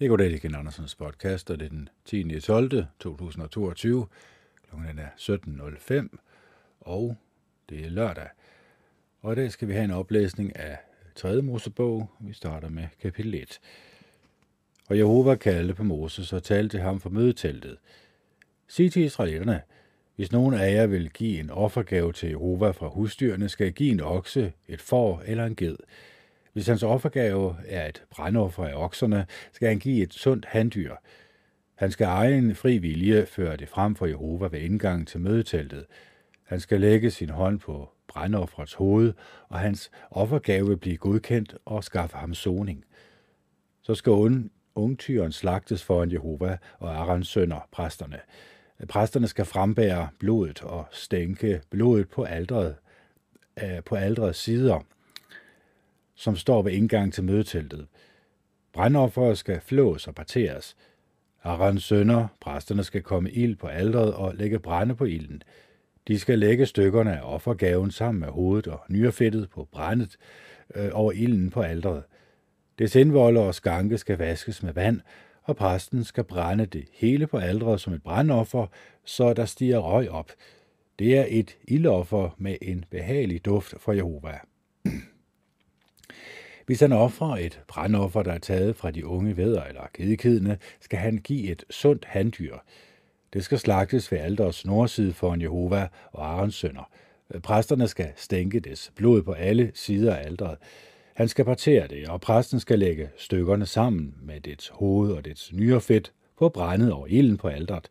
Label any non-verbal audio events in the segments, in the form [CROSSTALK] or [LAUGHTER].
Jeg går til Ken Andersens podcast, og det er den 10. 12. 2022. Klokken er 17.05, og det er lørdag. Og i dag skal vi have en oplæsning af 3. Mosebog. Vi starter med kapitel 1. Og Jehova kaldte på Moses og talte til ham fra mødeteltet. Sig til israelitterne, hvis nogen af jer vil give en offergave til Jehova fra husdyrene, skal I give en okse, et får eller en ged. Hvis hans offergave er et brandoffer af okserne, skal han give et sundt handdyr. Han skal eje en fri vilje føre det frem for Jehova ved indgangen til mødeteltet. Han skal lægge sin hånd på brandofferets hoved, og hans offergave vil blive godkendt og skaffe ham soning. Så skal ungtyren slagtes foran Jehova og Arons sønner, præsterne. Præsterne skal frembære blodet og stænke blodet på aldret, øh, på aldrets sider – som står ved indgang til mødeteltet. Brandofferet skal flås og parteres. Arans sønner, præsterne, skal komme ild på alderet og lægge brænde på ilden. De skal lægge stykkerne af offergaven sammen med hovedet og nyrefedtet på brændet øh, over ilden på alderet. Det indvolde og skanke skal vaskes med vand, og præsten skal brænde det hele på alderet som et brandoffer, så der stiger røg op. Det er et ildoffer med en behagelig duft for Jehova. Hvis han offrer et brandoffer, der er taget fra de unge vædder eller gedekidene, skal han give et sundt handdyr. Det skal slagtes ved alders nordside en Jehova og Arons sønner. Præsterne skal stænke des blod på alle sider af alderet. Han skal partere det, og præsten skal lægge stykkerne sammen med dets hoved og dets nyrefedt på brændet over ilden på alderet.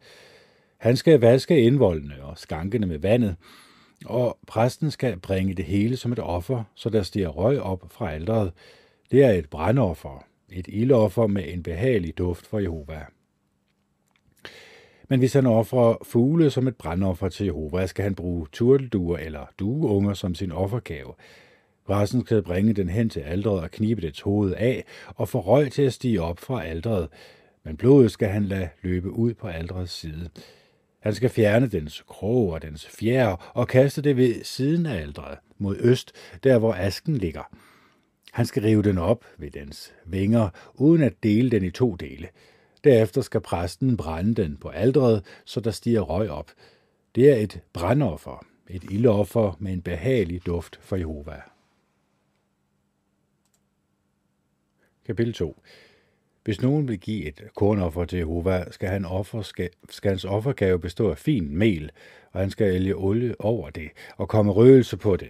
Han skal vaske indvoldene og skankene med vandet, og præsten skal bringe det hele som et offer, så der stiger røg op fra alderet. Det er et brandoffer, et ildoffer med en behagelig duft for Jehova. Men hvis han offrer fugle som et brandoffer til Jehova, skal han bruge turtelduer eller dueunger som sin offergave. Præsten skal bringe den hen til alderet og knibe dets hoved af og få røg til at stige op fra alderet, men blodet skal han lade løbe ud på alderets side. Han skal fjerne dens krog og dens fjer og kaste det ved siden af aldret mod øst, der hvor asken ligger. Han skal rive den op ved dens vinger, uden at dele den i to dele. Derefter skal præsten brænde den på aldret, så der stiger røg op. Det er et brandoffer, et ildoffer med en behagelig duft for Jehova. Kapitel 2 hvis nogen vil give et kornoffer til Jehova, skal, han offer, skal, skal hans offergave bestå af fin mel, og han skal ælge olie over det og komme røgelse på det.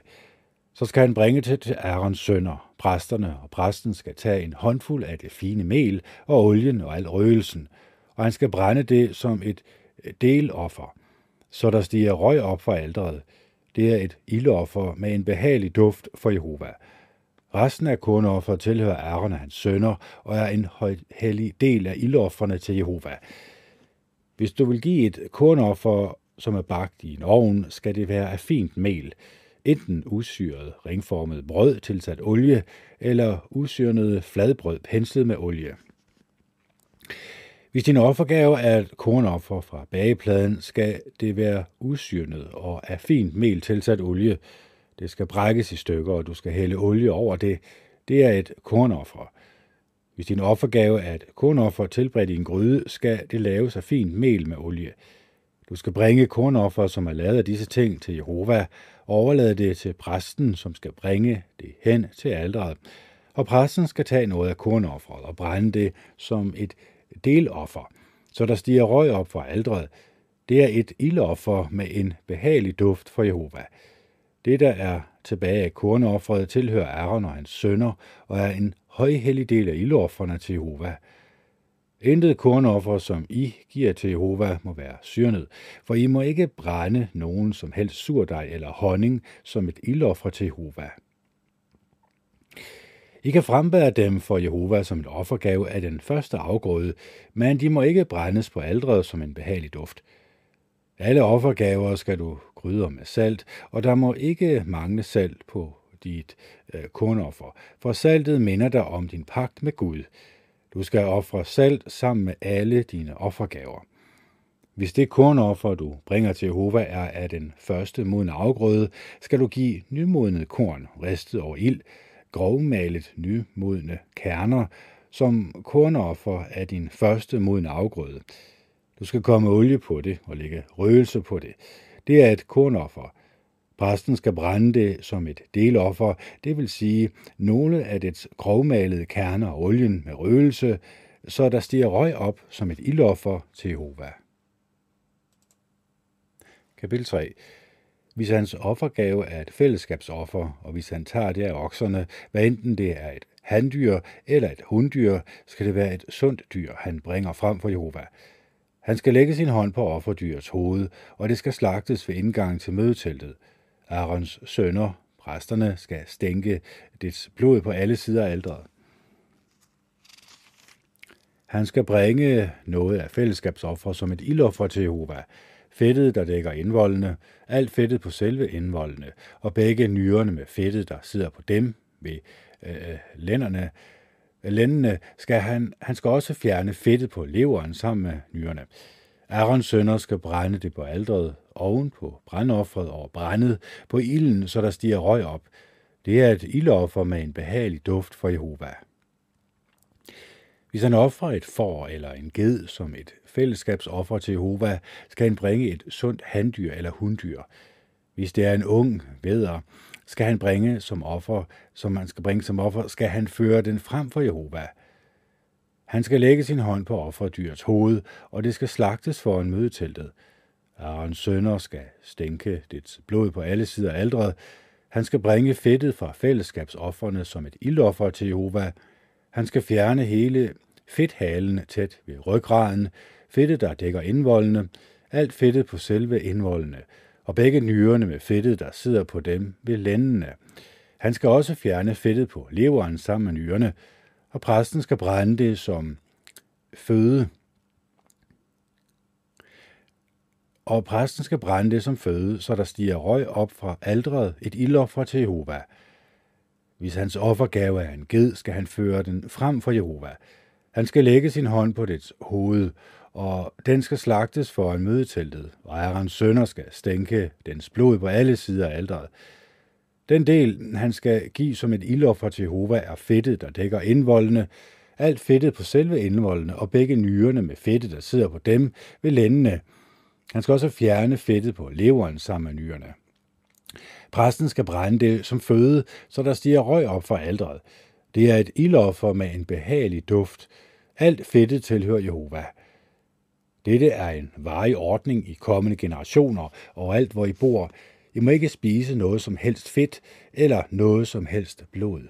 Så skal han bringe det til Aarons sønner, præsterne, og præsten skal tage en håndfuld af det fine mel og olien og al røgelsen, og han skal brænde det som et øh, deloffer, så der stiger røg op fra alderet. Det er et ildoffer med en behagelig duft for Jehova. Resten af kornoffer tilhører Aaron og hans sønner og er en hellig del af ildofferne til Jehova. Hvis du vil give et kornoffer, som er bagt i en ovn, skal det være af fint mel, enten usyret, ringformet brød tilsat olie, eller usyrnet fladbrød penslet med olie. Hvis din offergave er et kornoffer fra bagepladen, skal det være usyrnet og af fint mel tilsat olie, det skal brækkes i stykker, og du skal hælde olie over det. Det er et kornoffer. Hvis din offergave er et kornoffer tilberedt i en gryde, skal det laves af fint mel med olie. Du skal bringe kornoffer, som er lavet af disse ting, til Jehova, og overlade det til præsten, som skal bringe det hen til alderet. Og præsten skal tage noget af kornofferet og brænde det som et deloffer, så der stiger røg op fra alderet. Det er et ildoffer med en behagelig duft for Jehova. Det, der er tilbage af kornofferet, tilhører Aaron og hans sønner, og er en højhellig del af ildofferne til Jehova. Intet kornoffer, som I giver til Jehova, må være syrnet, for I må ikke brænde nogen som helst surdej eller honning som et ildoffer til Jehova. I kan frembære dem for Jehova som en offergave af den første afgrøde, men de må ikke brændes på aldret som en behagelig duft – alle offergaver skal du krydre med salt, og der må ikke mangle salt på dit øh, kornoffer, for saltet minder dig om din pagt med Gud. Du skal ofre salt sammen med alle dine offergaver. Hvis det kornoffer, du bringer til Jehova, er af den første modne afgrøde, skal du give nymodnet korn, ristet over ild, grovmalet nymodne kerner, som kornoffer af din første modne afgrøde. Du skal komme olie på det og lægge røgelse på det. Det er et kornoffer. Præsten skal brænde det som et deloffer, det vil sige nogle af dets grovmalede kerner og olien med røgelse, så der stiger røg op som et ildoffer til Jehova. Kapitel 3 Hvis hans offergave er et fællesskabsoffer, og hvis han tager det af okserne, hvad enten det er et handdyr eller et hunddyr, skal det være et sundt dyr, han bringer frem for Jehova. Han skal lægge sin hånd på offerdyrets hoved, og det skal slagtes ved indgangen til mødeteltet. Arons sønner, præsterne, skal stænke dets blod på alle sider af alderet. Han skal bringe noget af fællesskabsoffer som et ildoffer til Jehova. Fedtet, der dækker indvoldene, alt fedtet på selve indvoldene, og begge nyrerne med fedtet, der sidder på dem ved øh, øh lænderne, lændene, skal han, han skal også fjerne fedtet på leveren sammen med nyrerne. Arons sønner skal brænde det på aldret, oven på brændofferet og brændet på ilden, så der stiger røg op. Det er et ildoffer med en behagelig duft for Jehova. Hvis han offrer et får eller en ged som et fællesskabsoffer til Jehova, skal han bringe et sundt handdyr eller hunddyr. Hvis det er en ung veder, skal han bringe som offer, som han skal bringe som offer, skal han føre den frem for Jehova. Han skal lægge sin hånd på offerdyrets hoved, og det skal slagtes for en mødeteltet. Arons sønner skal stænke dets blod på alle sider af aldret. Han skal bringe fedtet fra fællesskabsofferne som et ildoffer til Jehova. Han skal fjerne hele fedthalen tæt ved ryggraden, fedtet, der dækker indvoldene, alt fedtet på selve indvoldene, og begge nyrerne med fedtet, der sidder på dem ved lændene. Han skal også fjerne fedtet på leveren sammen med nyrerne, og præsten skal brænde det som føde. Og præsten skal brænde det som føde, så der stiger røg op fra aldret, et ildoffer til Jehova. Hvis hans offergave er en ged, skal han føre den frem for Jehova. Han skal lægge sin hånd på dets hoved, og den skal slagtes for en mødeteltet, og Ærens sønner skal stænke dens blod på alle sider af alderet. Den del, han skal give som et ildoffer til Jehova, er fedtet, der dækker indvoldene, alt fedtet på selve indvoldene, og begge nyrerne med fedtet, der sidder på dem ved lændene. Han skal også fjerne fedtet på leveren sammen med nyrerne. Præsten skal brænde det som føde, så der stiger røg op fra aldret. Det er et ildoffer med en behagelig duft. Alt fedtet tilhører Jehova. Dette er en varig ordning i kommende generationer, og alt hvor I bor. I må ikke spise noget som helst fedt eller noget som helst blod.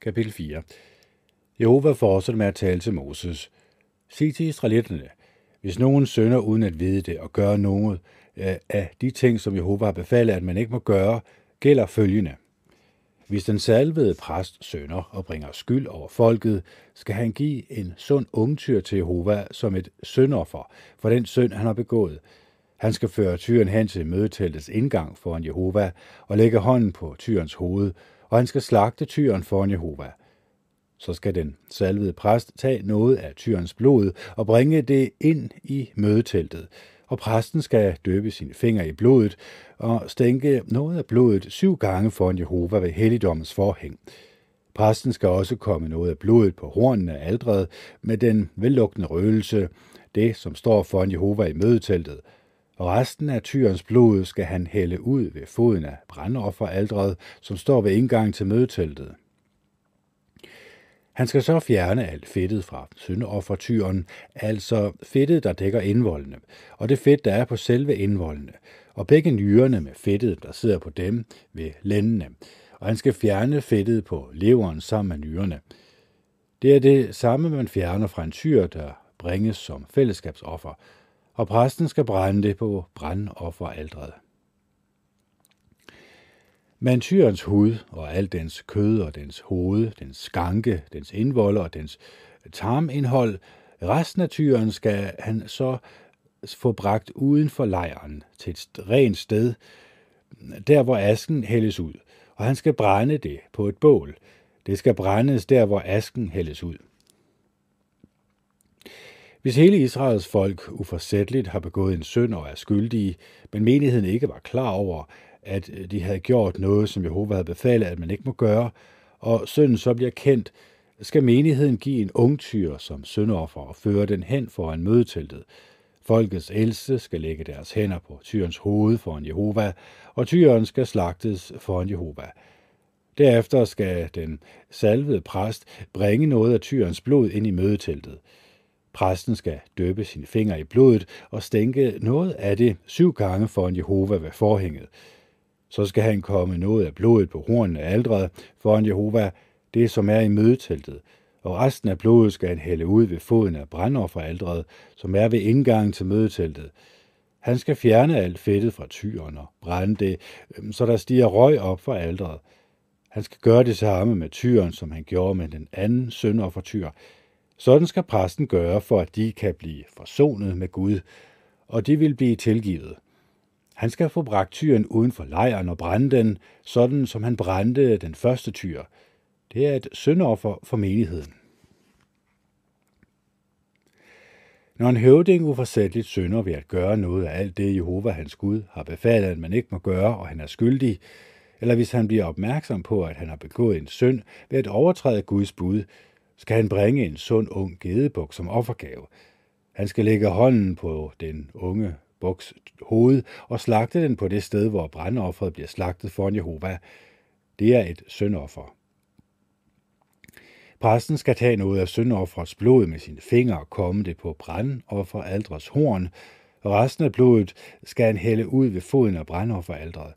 Kapitel 4 Jehova fortsætter med at tale til Moses. Sig til israelitterne, hvis nogen sønder uden at vide det og gør noget øh, af de ting, som Jehova har befalet, at man ikke må gøre, gælder følgende. Hvis den salvede præst sønder og bringer skyld over folket, skal han give en sund ungtyr til Jehova som et syndoffer for den synd, han har begået. Han skal føre tyren hen til mødeteltets indgang foran Jehova og lægge hånden på tyrens hoved, og han skal slagte tyren foran Jehova. Så skal den salvede præst tage noget af tyrens blod og bringe det ind i mødeteltet, og præsten skal døbe sine fingre i blodet og stænke noget af blodet syv gange foran Jehova ved helligdommens forhæng. Præsten skal også komme noget af blodet på hornene af aldret med den vellugtende røgelse, det som står foran Jehova i mødeteltet, og resten af tyrens blod skal han hælde ud ved foden af brandofferaldret, som står ved indgangen til mødeteltet. Han skal så fjerne alt fedtet fra syndeoffertyren, altså fedtet, der dækker indvoldene, og det fedt, der er på selve indvoldene, og begge nyrerne med fedtet, der sidder på dem ved lændene. Og han skal fjerne fedtet på leveren sammen med nyrerne. Det er det samme, man fjerner fra en tyr, der bringes som fællesskabsoffer, og præsten skal brænde det på brandofferaldret. Men tyrens hud og alt dens kød og dens hoved, dens skanke, dens indvolde og dens tarmindhold, resten af tyren skal han så få bragt uden for lejren til et rent sted, der hvor asken hældes ud, og han skal brænde det på et bål. Det skal brændes der, hvor asken hældes ud. Hvis hele Israels folk uforsætteligt har begået en synd og er skyldige, men menigheden ikke var klar over, at øh, de havde gjort noget, som Jehova havde befalet, at man ikke må gøre, og synden så bliver kendt, skal menigheden give en ung tyr som syndoffer og føre den hen foran mødeteltet. Folkets ældste skal lægge deres hænder på tyrens hoved foran Jehova, og tyren skal slagtes foran Jehova. Derefter skal den salvede præst bringe noget af tyrens blod ind i mødeteltet. Præsten skal døbe sine fingre i blodet og stænke noget af det syv gange foran Jehova ved forhænget. Så skal han komme noget af blodet på hornene af aldret foran Jehova, det som er i mødeteltet, og resten af blodet skal han hælde ud ved foden af brændofferaldret, som er ved indgangen til mødeteltet. Han skal fjerne alt fedtet fra tyren og brænde det, øhm, så der stiger røg op fra aldret. Han skal gøre det samme med tyren, som han gjorde med den anden syndoffertyr. Sådan skal præsten gøre, for at de kan blive forsonet med Gud, og de vil blive tilgivet. Han skal få bragt tyren uden for lejren og brænde den, sådan som han brændte den første tyr. Det er et syndoffer for menigheden. Når en høvding uforsætteligt synder ved at gøre noget af alt det, Jehova hans Gud har befalet, at man ikke må gøre, og han er skyldig, eller hvis han bliver opmærksom på, at han har begået en synd ved at overtræde Guds bud, skal han bringe en sund ung gedebuk som offergave. Han skal lægge hånden på den unge buks hoved og slagte den på det sted, hvor brandofferet bliver slagtet foran Jehova. Det er et syndoffer. Præsten skal tage noget af syndofferets blod med sine fingre og komme det på brandofferaldrets horn, resten af blodet skal han hælde ud ved foden af brandofferaldret.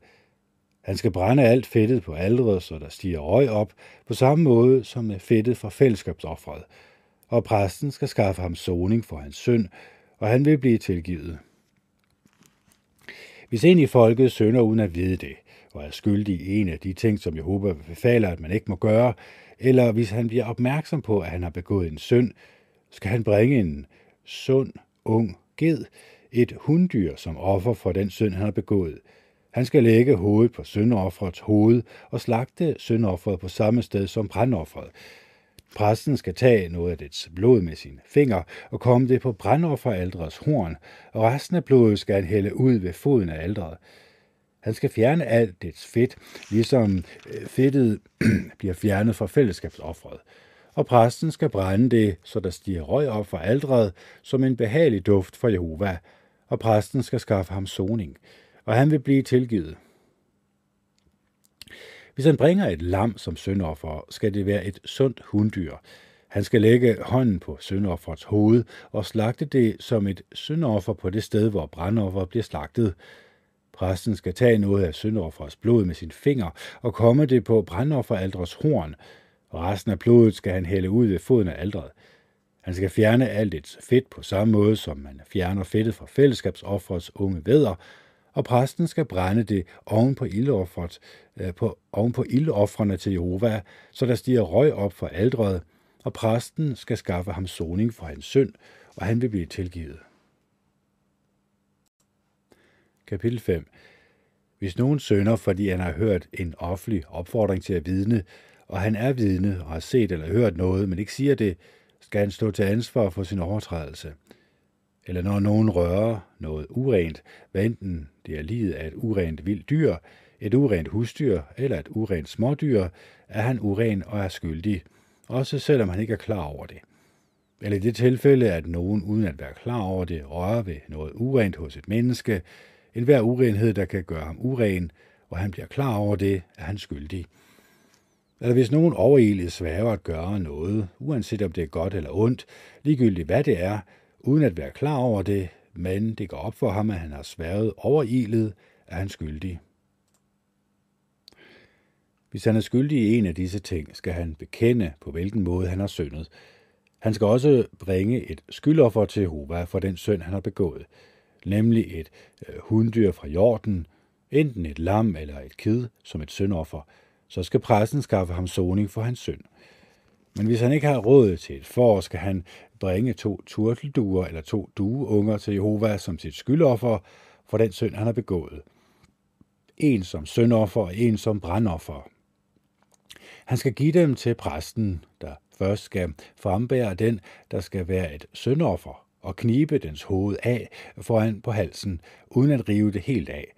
Han skal brænde alt fedtet på aldret, så der stiger røg op, på samme måde som med fedtet fra fællesskabsoffret. Og præsten skal skaffe ham soning for hans synd, og han vil blive tilgivet. Hvis en i folket synder uden at vide det, og er skyldig i en af de ting, som Jehova befaler, at man ikke må gøre, eller hvis han bliver opmærksom på, at han har begået en synd, skal han bringe en sund, ung ged, et hunddyr som offer for den synd, han har begået. Han skal lægge hovedet på syndofferets hoved og slagte syndofferet på samme sted som brandofferet. Præsten skal tage noget af dets blod med sine fingre og komme det på brændofferaldrets horn, og resten af blodet skal han hælde ud ved foden af aldret. Han skal fjerne alt dets fedt, ligesom øh, fedtet [CLEARS THROAT] bliver fjernet fra fællesskabsoffret. Og præsten skal brænde det, så der stiger røg op fra aldret, som en behagelig duft for Jehova. Og præsten skal skaffe ham soning, og han vil blive tilgivet. Hvis han bringer et lam som syndoffer, skal det være et sundt hunddyr. Han skal lægge hånden på syndofferets hoved og slagte det som et syndoffer på det sted, hvor brandoffer bliver slagtet. Præsten skal tage noget af syndofferets blod med sin finger og komme det på brandofferaldrets horn, resten af blodet skal han hælde ud ved foden af aldret. Han skal fjerne alt et fedt på samme måde, som man fjerner fedtet fra fællesskabsofferets unge vædder, og præsten skal brænde det oven på ildofferet, øh, på, oven på ildoffrene til Jehova, så der stiger røg op for aldret, og præsten skal skaffe ham soning for hans synd, og han vil blive tilgivet. Kapitel 5 Hvis nogen sønder, fordi han har hørt en offentlig opfordring til at vidne, og han er vidne og har set eller hørt noget, men ikke siger det, skal han stå til ansvar for sin overtrædelse. Eller når nogen rører noget urent, hvad enten det er livet af et urent vildt dyr, et urent husdyr eller et urent smådyr, er han uren og er skyldig, også selvom han ikke er klar over det. Eller i det tilfælde, at nogen uden at være klar over det rører ved noget urent hos et menneske, en hver urenhed, der kan gøre ham uren, og han bliver klar over det, er han skyldig. Eller hvis nogen overilet svæver at gøre noget, uanset om det er godt eller ondt, ligegyldigt hvad det er, uden at være klar over det, men det går op for ham, at han har sværet overilet, er han skyldig. Hvis han er skyldig i en af disse ting, skal han bekende, på hvilken måde han har syndet. Han skal også bringe et skyldoffer til Jehova for den synd, han har begået nemlig et øh, hunddyr fra jorden, enten et lam eller et kid som et syndoffer, så skal præsten skaffe ham soning for hans synd. Men hvis han ikke har råd til et får, skal han bringe to turtelduer eller to dueunger til Jehova som sit skyldoffer for den synd, han har begået. En som syndoffer og en som brandoffer. Han skal give dem til præsten, der først skal frembære den, der skal være et syndoffer, og knibe dens hoved af foran på halsen, uden at rive det helt af.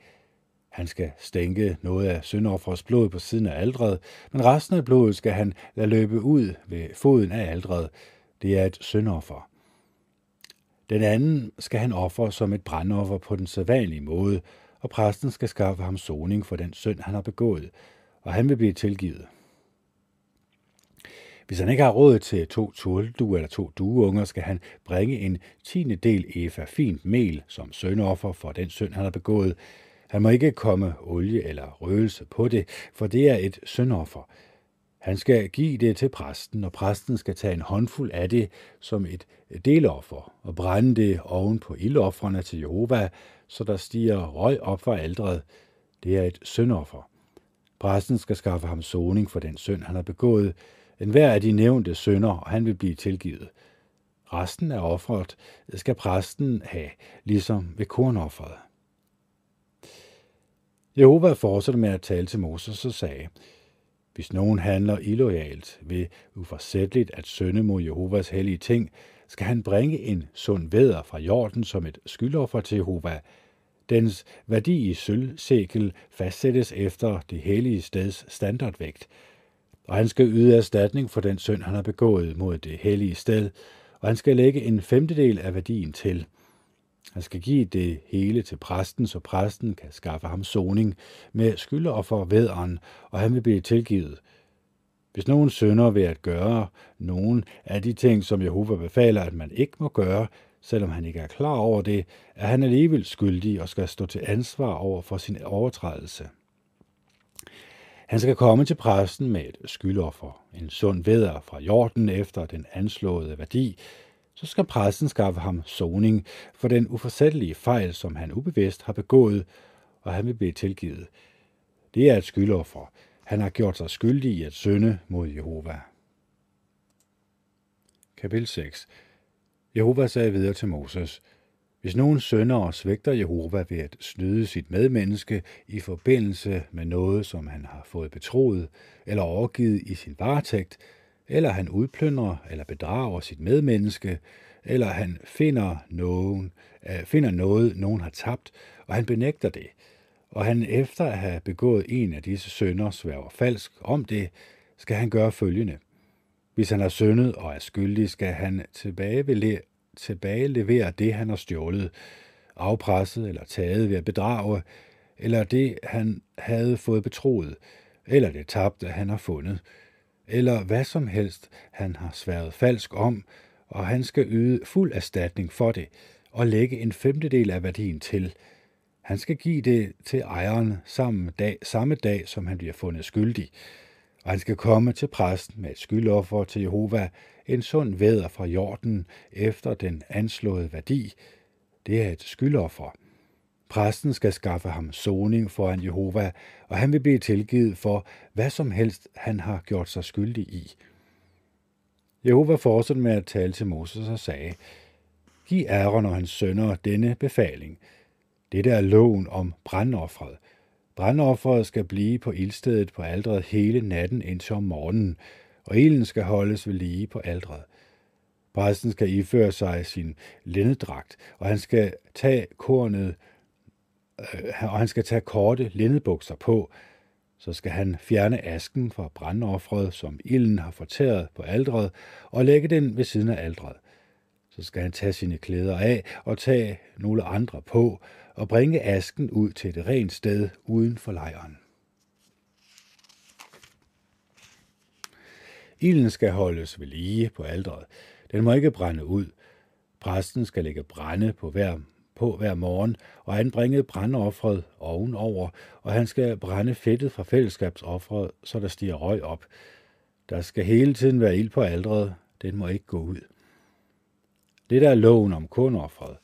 Han skal stænke noget af syndoffers blod på siden af aldret, men resten af blodet skal han lade løbe ud ved foden af aldret. Det er et syndoffer. Den anden skal han ofre som et brandoffer på den sædvanlige måde, og præsten skal skaffe ham soning for den synd, han har begået, og han vil blive tilgivet. Hvis han ikke har råd til to turtelduer eller to dueunger, skal han bringe en tiende del efa fint mel som søndoffer for den synd, han har begået. Han må ikke komme olie eller røgelse på det, for det er et syndoffer. Han skal give det til præsten, og præsten skal tage en håndfuld af det som et deloffer og brænde det oven på ildoffrene til Jehova, så der stiger røg op fra aldret. Det er et syndoffer. Præsten skal skaffe ham soning for den synd, han har begået, en hver af de nævnte sønder, og han vil blive tilgivet. Resten af offeret skal præsten have, ligesom ved kornofferet. Jehova fortsatte med at tale til Moses og sagde, hvis nogen handler illoyalt ved uforsætteligt at sønde mod Jehovas hellige ting, skal han bringe en sund væder fra jorden som et skyldoffer til Jehova. Dens værdi i sølvsækel fastsættes efter det hellige steds standardvægt, og han skal yde erstatning for den synd, han har begået mod det hellige sted, og han skal lægge en femtedel af værdien til. Han skal give det hele til præsten, så præsten kan skaffe ham soning med skyldeoffer vederen, og han vil blive tilgivet. Hvis nogen synder ved at gøre nogen af de ting, som Jehova befaler, at man ikke må gøre, selvom han ikke er klar over det, er han alligevel skyldig og skal stå til ansvar over for sin overtrædelse. Han skal komme til præsten med et skyldoffer, en sund veder fra jorden efter den anslåede værdi, så skal præsten skaffe ham soning for den uforsættelige fejl, som han ubevidst har begået, og han vil blive tilgivet. Det er et skyldoffer. Han har gjort sig skyldig i at synde mod Jehova. Kapitel 6 Jehova sagde videre til Moses, hvis nogen sønder og svigter Jehova ved at snyde sit medmenneske i forbindelse med noget, som han har fået betroet eller overgivet i sin varetægt, eller han udplyndrer eller bedrager sit medmenneske, eller han finder, nogen, øh, finder noget, nogen har tabt, og han benægter det, og han efter at have begået en af disse sønder sværger falsk om det, skal han gøre følgende. Hvis han har syndet og er skyldig, skal han tilbage tilbagelevere det, han har stjålet, afpresset eller taget ved at bedrage, eller det, han havde fået betroet, eller det tabte, han har fundet, eller hvad som helst, han har sværet falsk om, og han skal yde fuld erstatning for det, og lægge en femtedel af værdien til. Han skal give det til ejeren samme dag, samme dag, som han bliver fundet skyldig, og han skal komme til præsten med et skyldoffer til Jehova, en sund væder fra jorden efter den anslåede værdi. Det er et skyldoffer. Præsten skal skaffe ham soning foran Jehova, og han vil blive tilgivet for hvad som helst, han har gjort sig skyldig i. Jehova fortsatte med at tale til Moses og sagde, Giv Aaron og hans sønner denne befaling. Dette er loven om brandoffret. Brandoffret skal blive på ildstedet på aldret hele natten indtil om morgenen, og ilden skal holdes ved lige på aldret. Præsten skal iføre sig sin lindedragt, og han skal tage kornet Øh, og han skal tage korte linnedbukser på, så skal han fjerne asken fra brandoffret, som ilden har fortæret på aldret, og lægge den ved siden af aldret. Så skal han tage sine klæder af og tage nogle andre på, og bringe asken ud til et rent sted uden for lejren. Ilden skal holdes ved lige på aldret. Den må ikke brænde ud. Præsten skal lægge brænde på hver på hver morgen, og han bringede brændoffret ovenover, og han skal brænde fedtet fra fællesskabsoffret, så der stiger røg op. Der skal hele tiden være ild på aldret, den må ikke gå ud. Det der er loven om kundoffret.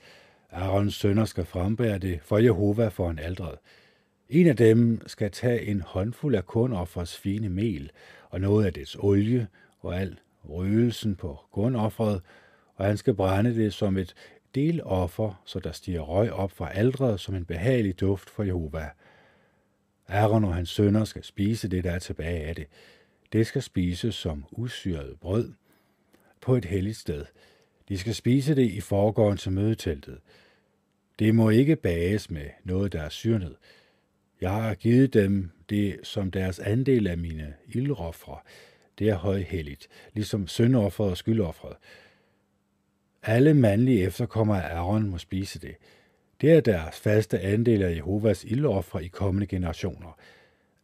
Arons sønner skal frembære det for Jehova for en aldret. En af dem skal tage en håndfuld af kundoffrets fine mel og noget af dets olie og al røgelsen på kundoffret, og han skal brænde det som et deloffer, så der stiger røg op fra aldret som en behagelig duft for Jehova. Aaron og hans sønner skal spise det, der er tilbage af det. Det skal spises som usyret brød på et helligt sted. De skal spise det i forgården til mødeteltet. Det må ikke bages med noget, der er syrnet. Jeg har givet dem det som deres andel af mine ildoffre. Det er højhelligt, ligesom syndofferet og skyldofferet. Alle mandlige efterkommere af Aaron må spise det. Det er deres faste andel af Jehovas ildoffer i kommende generationer.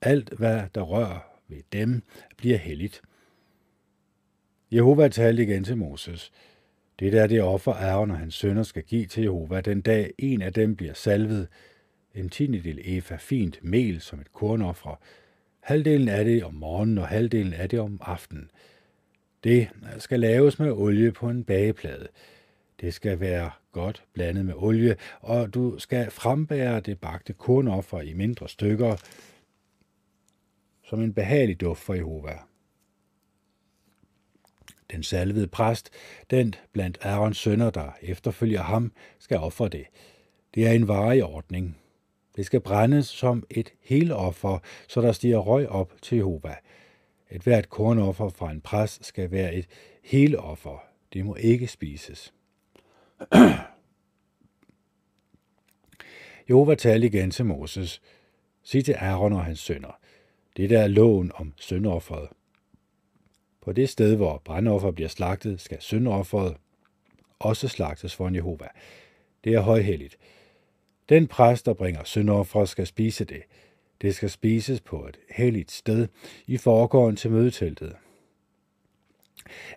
Alt, hvad der rører ved dem, bliver helligt. Jehova talte igen til Moses. Det er det offer, Aaron og hans sønner skal give til Jehova den dag en af dem bliver salvet. En tiendedel efa fint mel som et kornoffer. Halvdelen af det om morgenen og halvdelen af det om aftenen. Det skal laves med olie på en bageplade. Det skal være godt blandet med olie, og du skal frembære det bagte kornoffer i mindre stykker, som en behagelig duft for Jehova. Den salvede præst, den blandt Aarons sønner, der efterfølger ham, skal ofre det. Det er en varig ordning. Det skal brændes som et helt offer, så der stiger røg op til Jehova. Et hvert kornoffer fra en præst skal være et hele offer. Det må ikke spises. [CLEARS THROAT] Jehova talte igen til Moses. Sig til Aaron og hans sønner. Det der er loven om syndofferet. På det sted, hvor brandoffer bliver slagtet, skal syndofferet også slagtes for en Jehova. Det er højhelligt. Den præst, der bringer syndoffer, skal spise det. Det skal spises på et helligt sted i forgården til mødeteltet.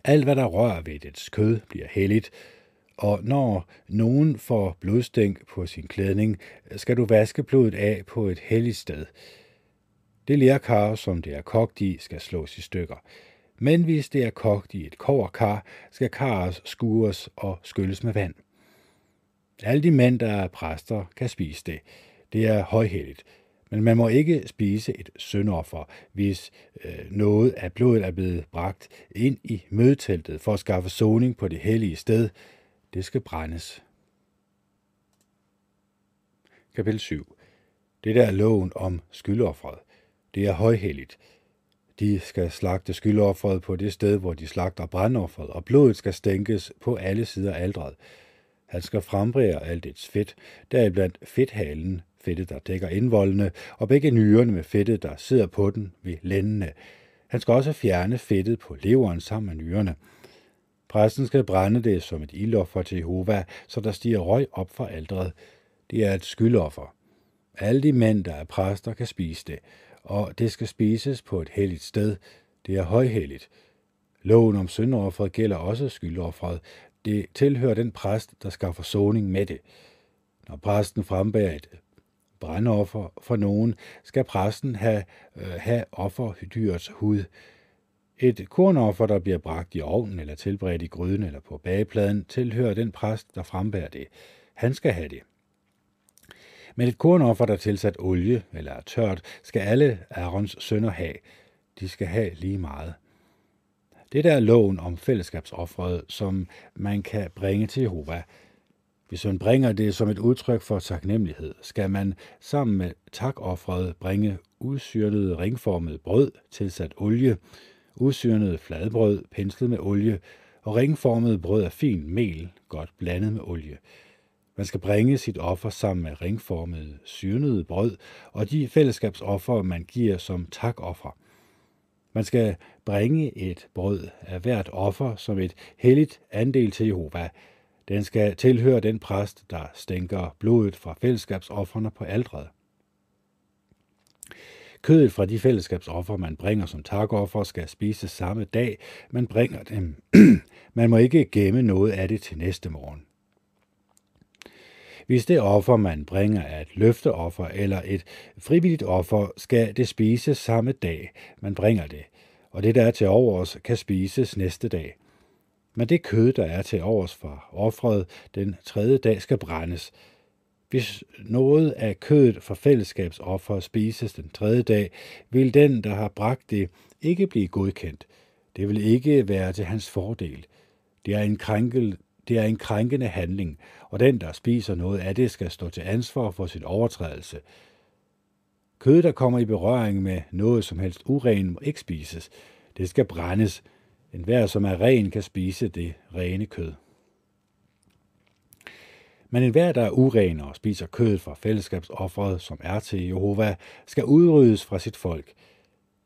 Alt, hvad der rører ved dets kød, bliver helligt, og når nogen får blodstænk på sin klædning, skal du vaske blodet af på et helligt sted. Det lærkar, som det er kogt i, skal slås i stykker. Men hvis det er kogt i et koverkar, skal karet skures og skylles med vand. Alle de mænd, der er præster, kan spise det. Det er højhelligt. Men man må ikke spise et syndoffer, hvis øh, noget af blodet er blevet bragt ind i mødeteltet for at skaffe soning på det hellige sted. Det skal brændes. Kapitel 7. Det der er loven om skyldofferet. Det er højhelligt. De skal slagte skyldofferet på det sted, hvor de slagter brandofferet, og blodet skal stænkes på alle sider af aldret. Han skal frembrære alt dets fedt, deriblandt fedthalen, fedtet, der dækker indvoldene, og begge nyrerne med fedtet, der sidder på den ved lændene. Han skal også fjerne fedtet på leveren sammen med nyrerne. Præsten skal brænde det som et ildoffer til Jehova, så der stiger røg op fra aldret. Det er et skyldoffer. Alle de mænd, der er præster, kan spise det, og det skal spises på et helligt sted. Det er højhelligt. Loven om syndofferet gælder også skyldofferet, det tilhører den præst, der skal forsoning med det. Når præsten frembærer et brandoffer for nogen, skal præsten have, øh, have offerdyrets hud. Et kornoffer, der bliver bragt i ovnen eller tilberedt i gryden eller på bagepladen, tilhører den præst, der frembærer det. Han skal have det. Men et kornoffer, der er tilsat olie eller er tørt, skal alle Aarons sønner have. De skal have lige meget. Det der er loven om fællesskabsoffret, som man kan bringe til Jehova. Hvis man bringer det som et udtryk for taknemmelighed, skal man sammen med takoffret bringe udsyrnet ringformet brød tilsat olie, udsyrnet fladbrød penslet med olie og ringformet brød af fin mel, godt blandet med olie. Man skal bringe sit offer sammen med ringformet syrnede brød og de fællesskabsoffer, man giver som takoffer. Man skal bringe et brød af hvert offer som et helligt andel til Jehova. Den skal tilhøre den præst, der stænker blodet fra fællesskabsofferne på aldret. Kødet fra de fællesskabsoffer, man bringer som takoffer, skal spises samme dag, man bringer dem. [CLEARS THROAT] man må ikke gemme noget af det til næste morgen. Hvis det offer, man bringer, er et løfteoffer eller et frivilligt offer, skal det spises samme dag, man bringer det, og det, der er til overs, kan spises næste dag. Men det kød, der er til overs for offret den tredje dag, skal brændes. Hvis noget af kødet for fællesskabsoffer spises den tredje dag, vil den, der har bragt det, ikke blive godkendt. Det vil ikke være til hans fordel. Det er en krænkel, det er en krænkende handling, og den, der spiser noget af det, skal stå til ansvar for sin overtrædelse. Kød, der kommer i berøring med noget som helst uren, må ikke spises. Det skal brændes. En hver, som er ren, kan spise det rene kød. Men enhver, der er uren og spiser kødet fra fællesskabsofferet, som er til Jehova, skal udryddes fra sit folk.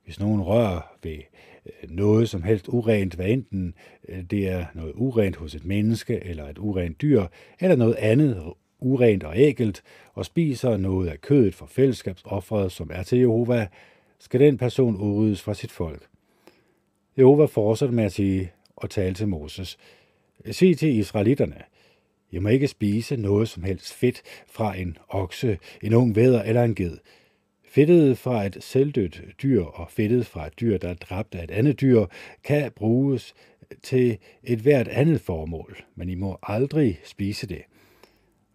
Hvis nogen rører ved øh, noget som helst urent, hvad enten øh, det er noget urent hos et menneske eller et urent dyr, eller noget andet urent og ægelt, og spiser noget af kødet fra fællesskabsofferet, som er til Jehova, skal den person udryddes fra sit folk. Jehova fortsatte med at sige og tale til Moses. Sig til israelitterne, I må ikke spise noget som helst fedt fra en okse, en ung væder eller en ged. Fedtet fra et selvdødt dyr og fedtet fra et dyr, der er dræbt af et andet dyr, kan bruges til et hvert andet formål, men I må aldrig spise det.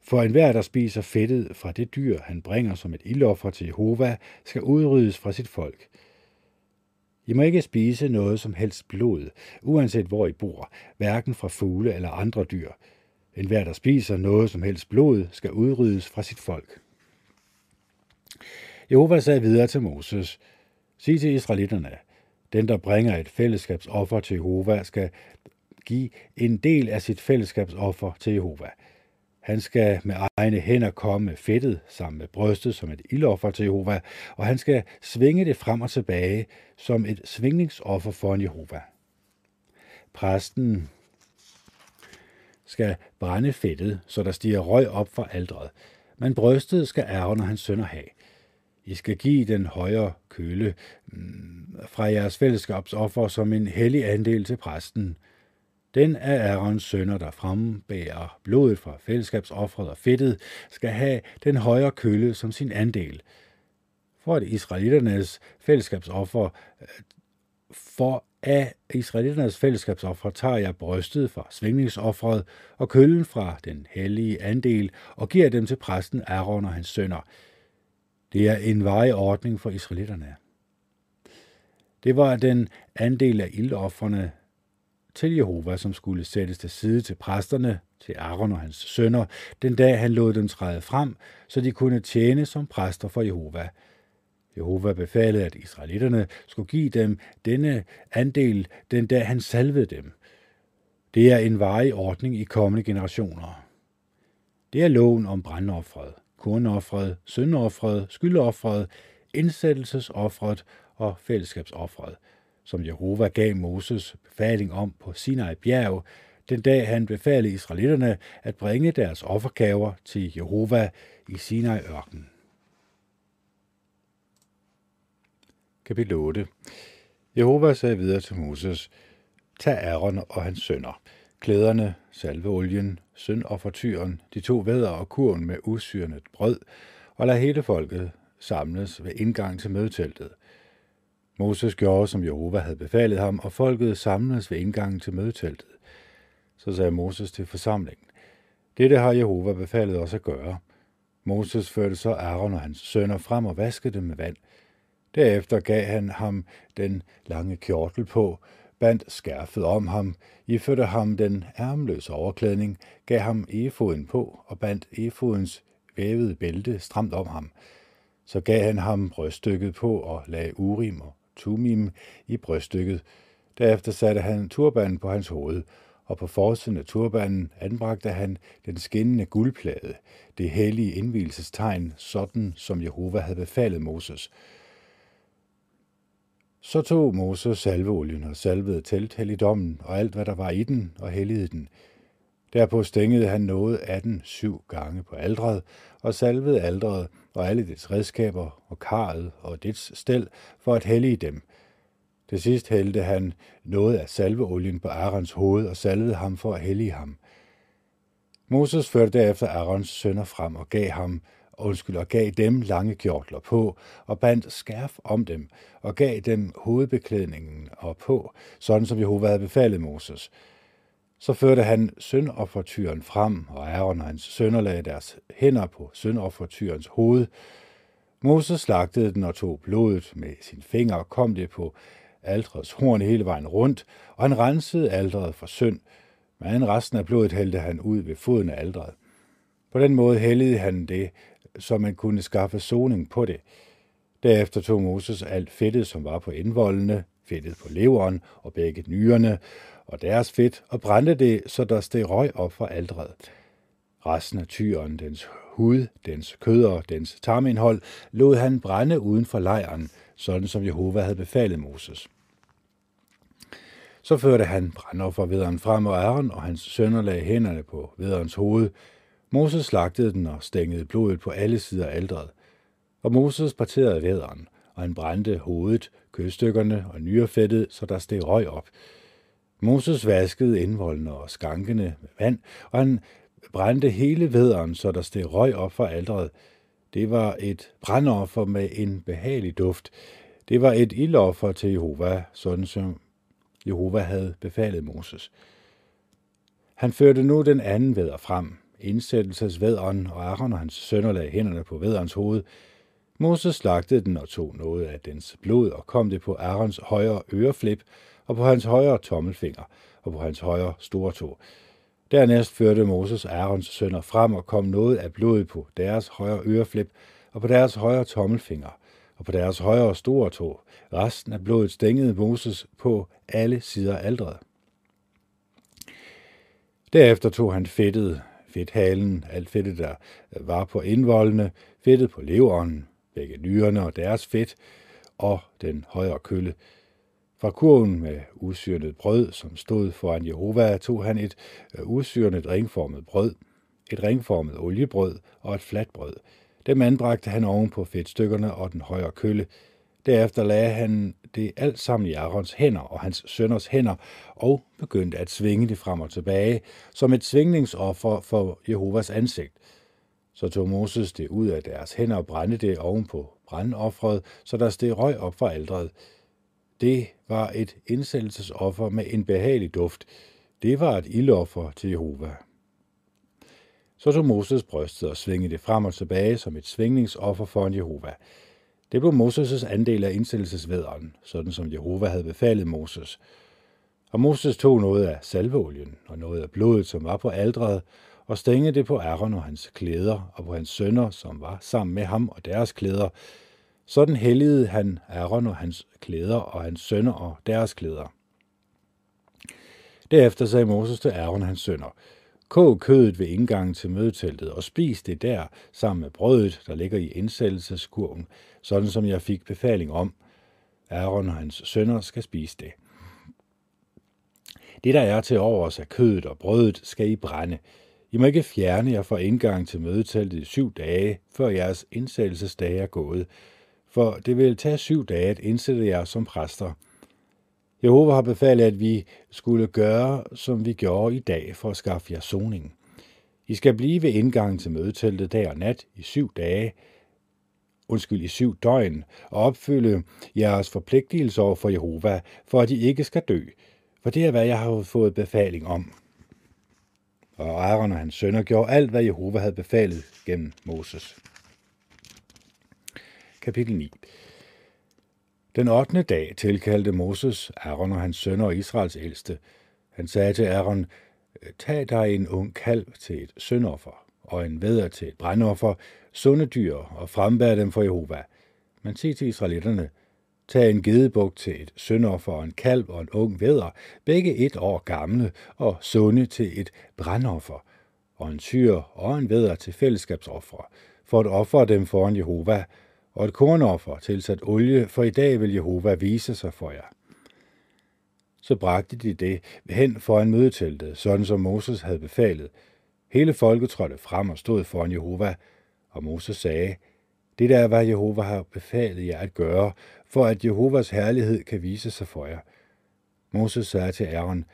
For enhver, der spiser fedtet fra det dyr, han bringer som et ildoffer til Jehova, skal udryddes fra sit folk. I må ikke spise noget som helst blod, uanset hvor I bor, hverken fra fugle eller andre dyr. En hver, der spiser noget som helst blod, skal udryddes fra sit folk. Jehova sagde videre til Moses, Sig til israelitterne, den, der bringer et fællesskabsoffer til Jehova, skal give en del af sit fællesskabsoffer til Jehova. Han skal med egne hænder komme med fedtet sammen med brystet som et ildoffer til Jehova, og han skal svinge det frem og tilbage som et svingningsoffer for en Jehova. Præsten skal brænde fedtet, så der stiger røg op fra aldret, men brystet skal Aaron og hans sønner have. I skal give den højre køle mm, fra jeres fællesskabsoffer som en hellig andel til præsten – den af Aarons sønner, der frembærer blodet fra fællesskabsoffret og fedtet, skal have den højere kølle som sin andel. For at israeliternes fællesskabsoffer for af israeliternes fællesskabsoffer tager jeg brystet fra svingningsoffret og køllen fra den hellige andel og giver dem til præsten Aaron og hans sønner. Det er en ordning for israelitterne. Det var den andel af ildofferne, til Jehova, som skulle sættes til side til præsterne, til Aaron og hans sønner, den dag han lod dem træde frem, så de kunne tjene som præster for Jehova. Jehova befalede, at israelitterne skulle give dem denne andel den dag han salvede dem. Det er en varig ordning i kommende generationer. Det er loven om brandoffret, kornoffret, syndoffret, skyldoffret, indsættelsesoffret og fællesskabsoffret – som Jehova gav Moses befaling om på Sinai bjerg, den dag han befalede israelitterne at bringe deres offergaver til Jehova i Sinai ørken. Kapitel 8 Jehova sagde videre til Moses, Tag Aaron og hans sønner, klæderne, salveolien, syndoffertyren, de to vædder og kurven med usyrnet brød, og lad hele folket samles ved indgang til mødeteltet – Moses gjorde, som Jehova havde befalet ham, og folket samledes ved indgangen til mødeteltet. Så sagde Moses til forsamlingen, Dette har Jehova befalet os at gøre. Moses førte så Aaron og hans sønner frem og vaskede dem med vand. Derefter gav han ham den lange kjortel på, bandt skærfet om ham, iførte ham den ærmløse overklædning, gav ham efoden på og bandt efodens vævede bælte stramt om ham. Så gav han ham bryststykket på og lagde urim og tumim i bryststykket. Derefter satte han turbanen på hans hoved, og på forsiden af turbanen anbragte han den skinnende guldplade, det hellige indvielsestegn, sådan som Jehova havde befalet Moses. Så tog Moses salveolien og salvede telthelligdommen og alt, hvad der var i den, og helligede den. Derpå stængede han noget af den syv gange på aldret, og salvede aldret og alle dets redskaber og karret og dets stel for at hellige dem. Til sidst hældte han noget af salveolien på Arons hoved og salvede ham for at hellige ham. Moses førte derefter Arons sønner frem og gav ham undskyld, og gav dem lange kjortler på, og bandt skærf om dem, og gav dem hovedbeklædningen og på, sådan som Jehova havde befalet Moses. Så førte han syndoffertyren frem, og Aaron og hans sønner lagde deres hænder på syndoffertyrens hoved. Moses slagtede den og tog blodet med sin finger og kom det på aldrets horn hele vejen rundt, og han rensede aldret for synd, men resten af blodet hældte han ud ved foden af aldret. På den måde hældede han det, så man kunne skaffe soning på det. Derefter tog Moses alt fedtet, som var på indvoldene, fedtet på leveren og begge nyrerne, og deres fedt, og brændte det, så der steg røg op fra aldret. Resten af tyren, dens hud, dens kød og dens tarmindhold, lod han brænde uden for lejren, sådan som Jehova havde befalet Moses. Så førte han brændoffervederen frem, og æren, og hans sønner lagde hænderne på vederens hoved. Moses slagtede den og stængede blodet på alle sider af aldret. Og Moses parterede vederen, og han brændte hovedet, kødstykkerne og nyrefættet, så der steg røg op. Moses vaskede indvoldene og skankene med vand, og han brændte hele vederen, så der steg røg op fra alderet. Det var et brandoffer med en behagelig duft. Det var et ildoffer til Jehova, sådan som Jehova havde befalet Moses. Han førte nu den anden væder frem, indsættelsesvæderen, og Aaron og hans sønner lagde hænderne på væderens hoved. Moses slagtede den og tog noget af dens blod og kom det på Aarons højre øreflip og på hans højre tommelfinger og på hans højre stortå. Dernæst førte Moses Aarons sønner frem og kom noget af blodet på deres højre øreflip og på deres højre tommelfinger og på deres højre store tå. Resten af blodet stængede Moses på alle sider af aldret. Derefter tog han fedtet, fedthalen, alt fedtet, der var på indvoldene, fedtet på leveren, begge nyrerne og deres fedt, og den højre kølle. Fra kurven med usyrnet brød, som stod foran Jehova, tog han et øh, usyrnet ringformet brød, et ringformet oliebrød og et fladt brød. Dem anbragte han oven på fedtstykkerne og den højre kølle. Derefter lagde han det alt sammen i Arons hænder og hans sønners hænder, og begyndte at svinge det frem og tilbage, som et svingningsoffer for Jehovas ansigt. Så tog Moses det ud af deres hænder og brændte det oven på brandoffret, så der steg røg op fra aldret. Det var et indsættelsesoffer med en behagelig duft. Det var et ildoffer til Jehova. Så tog Moses brystet og svingede det frem og tilbage som et svingningsoffer for en Jehova. Det blev Moses' andel af indsættelsesvederen, sådan som Jehova havde befalet Moses. Og Moses tog noget af salveolien og noget af blodet, som var på aldret, og stængede det på Aaron og hans klæder, og på hans sønner, som var sammen med ham og deres klæder. Sådan helligede han Aaron og hans klæder, og hans sønner og deres klæder. Derefter sagde Moses til Aaron og hans sønner, Kog kødet ved indgangen til mødeteltet og spis det der sammen med brødet, der ligger i indsættelseskurven, sådan som jeg fik befaling om. Aaron og hans sønner skal spise det. Det, der er til overs af kødet og brødet, skal I brænde. I må ikke fjerne jer fra indgangen til mødeteltet i syv dage, før jeres indsættelsesdage er gået, for det vil tage syv dage at indsætte jer som præster. Jehova har befalet, at vi skulle gøre, som vi gjorde i dag, for at skaffe jer soning. I skal blive ved indgangen til mødeteltet dag og nat i syv dage, undskyld, i syv døgn, og opfylde jeres forpligtelser over for Jehova, for at I ikke skal dø. For det er, hvad jeg har fået befaling om. Og Aaron og hans sønner gjorde alt, hvad Jehova havde befalet gennem Moses. Kapitel 9 Den 8. dag tilkaldte Moses Aaron og hans sønner og Israels ældste. Han sagde til Aaron, tag dig en ung kalv til et syndoffer, og en væder til et brændoffer, sunde dyr, og frembær dem for Jehova. Men sig til israelitterne, tag en gedebuk til et syndoffer og en kalv og en ung væder, begge et år gamle, og sunde til et brandoffer, og en syr og en væder til fællesskabsoffer, for at ofre dem foran Jehova, og et kornoffer tilsat olie, for i dag vil Jehova vise sig for jer. Så bragte de det hen foran mødeteltet, sådan som Moses havde befalet. Hele folket trådte frem og stod foran Jehova, og Moses sagde, det der er, hvad Jehova har befalet jer at gøre, for at Jehovas herlighed kan vise sig for jer. Moses sagde til Aaron,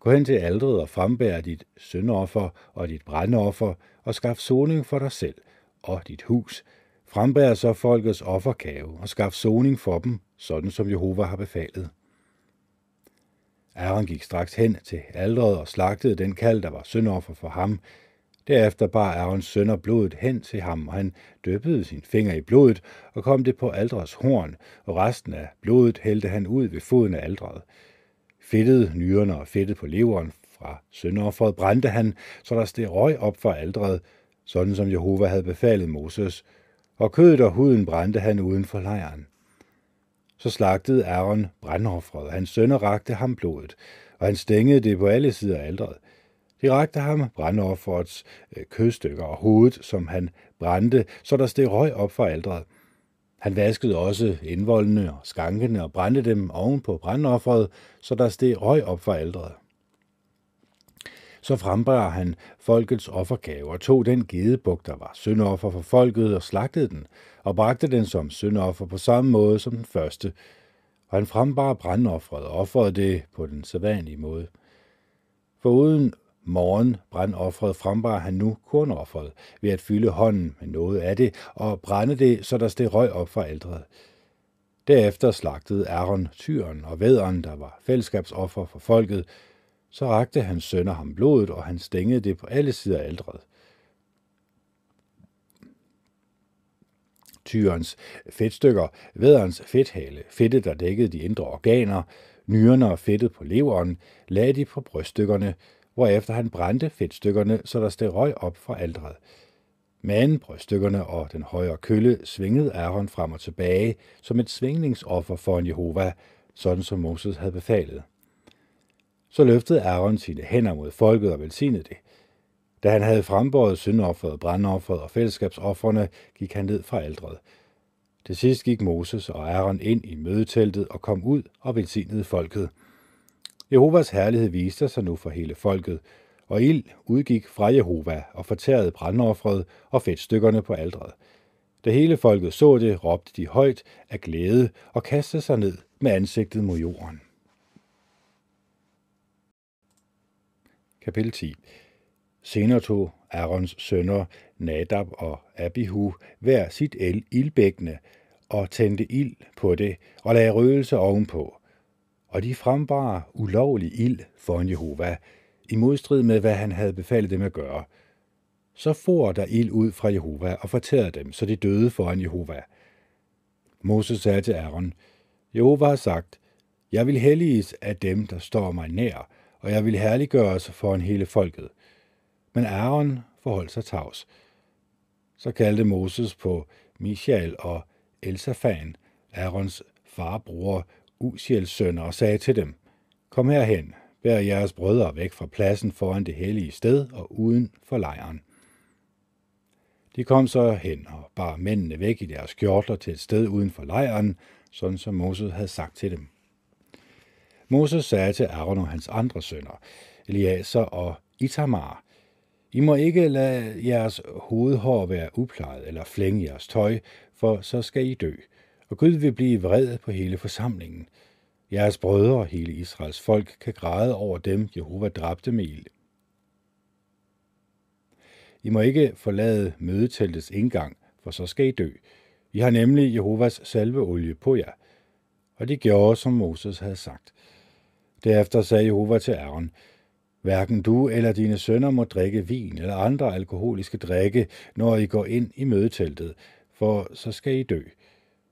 gå hen til aldret og frembær dit syndoffer og dit brandoffer, og skaf soning for dig selv og dit hus, Frembær så folkets offerkave og skaf soning for dem, sådan som Jehova har befalet. Aaron gik straks hen til alderet og slagtede den kald, der var syndoffer for ham. Derefter bar Aarons sønner blodet hen til ham, og han døbede sin finger i blodet og kom det på aldrets horn, og resten af blodet hældte han ud ved foden af aldret. Fedtet nyrerne og fedtet på leveren fra syndofferet brændte han, så der steg røg op fra aldret, sådan som Jehova havde befalet Moses – og kødet og huden brændte han uden for lejren. Så slagtede Aaron brandoffret, hans sønner rakte ham blodet, og han stængede det på alle sider af aldret. De rakte ham brandofferets øh, kødstykker og hovedet, som han brændte, så der steg røg op fra aldret. Han vaskede også indvoldene og skankene og brændte dem oven på brandofferet, så der steg røg op fra aldret. Så frembar han folkets offergave og tog den gedebuk, der var syndoffer for folket, og slagtede den, og bragte den som syndoffer på samme måde som den første. Og han frembar brandoffret og offrede det på den sædvanlige måde. For uden morgen brandoffret frembar han nu kornoffret ved at fylde hånden med noget af det og brænde det, så der steg røg op fra aldret. Derefter slagtede Aaron tyren og væderen, der var fællesskabsoffer for folket, så rakte hans sønner ham blodet, og han stængede det på alle sider af aldret. Tyrens fedtstykker, væderens fedthale, fedtet, der dækkede de indre organer, nyrerne og fedtet på leveren, lagde de på bryststykkerne, hvorefter han brændte fedtstykkerne, så der steg røg op fra aldret. Men bryststykkerne og den højre kølle svingede Aaron frem og tilbage som et svingningsoffer for en Jehova, sådan som Moses havde befalet. Så løftede Aaron sine hænder mod folket og velsignede det. Da han havde frembåret syndofferet, brandofferet og fællesskabsofferne, gik han ned fra aldret. Til sidst gik Moses og Aaron ind i mødeteltet og kom ud og velsignede folket. Jehovas herlighed viste sig nu for hele folket, og ild udgik fra Jehova og fortærede brandofferet og fedtstykkerne på aldret. Da hele folket så det, råbte de højt af glæde og kastede sig ned med ansigtet mod jorden. Kapitel 10 Senere tog Aarons sønner Nadab og Abihu hver sit el ildbækkende og tændte ild på det og lagde røgelse ovenpå. Og de frembar ulovlig ild for en Jehova, i modstrid med, hvad han havde befalet dem at gøre. Så for der ild ud fra Jehova og fortærede dem, så de døde foran Jehova. Moses sagde til Aaron, Jehova har sagt, jeg vil helliges af dem, der står mig nær, og jeg vil herliggøres foran hele folket. Men Aaron forholdt sig tavs. Så kaldte Moses på Michael og Elsafan, Aarons farbror, Usiels sønner, og sagde til dem, Kom herhen, bær jeres brødre væk fra pladsen foran det hellige sted og uden for lejren. De kom så hen og bar mændene væk i deres kjortler til et sted uden for lejren, sådan som Moses havde sagt til dem. Moses sagde til Aaron og hans andre sønner, Eliaser og Itamar, I må ikke lade jeres hovedhår være uplejet eller flænge jeres tøj, for så skal I dø, og Gud vil blive vred på hele forsamlingen. Jeres brødre og hele Israels folk kan græde over dem, Jehova dræbte med ild. I må ikke forlade mødeteltets indgang, for så skal I dø. I har nemlig Jehovas salveolie på jer. Og de gjorde, som Moses havde sagt. Derefter sagde Jehova til Aaron, Hverken du eller dine sønner må drikke vin eller andre alkoholiske drikke, når I går ind i mødeteltet, for så skal I dø.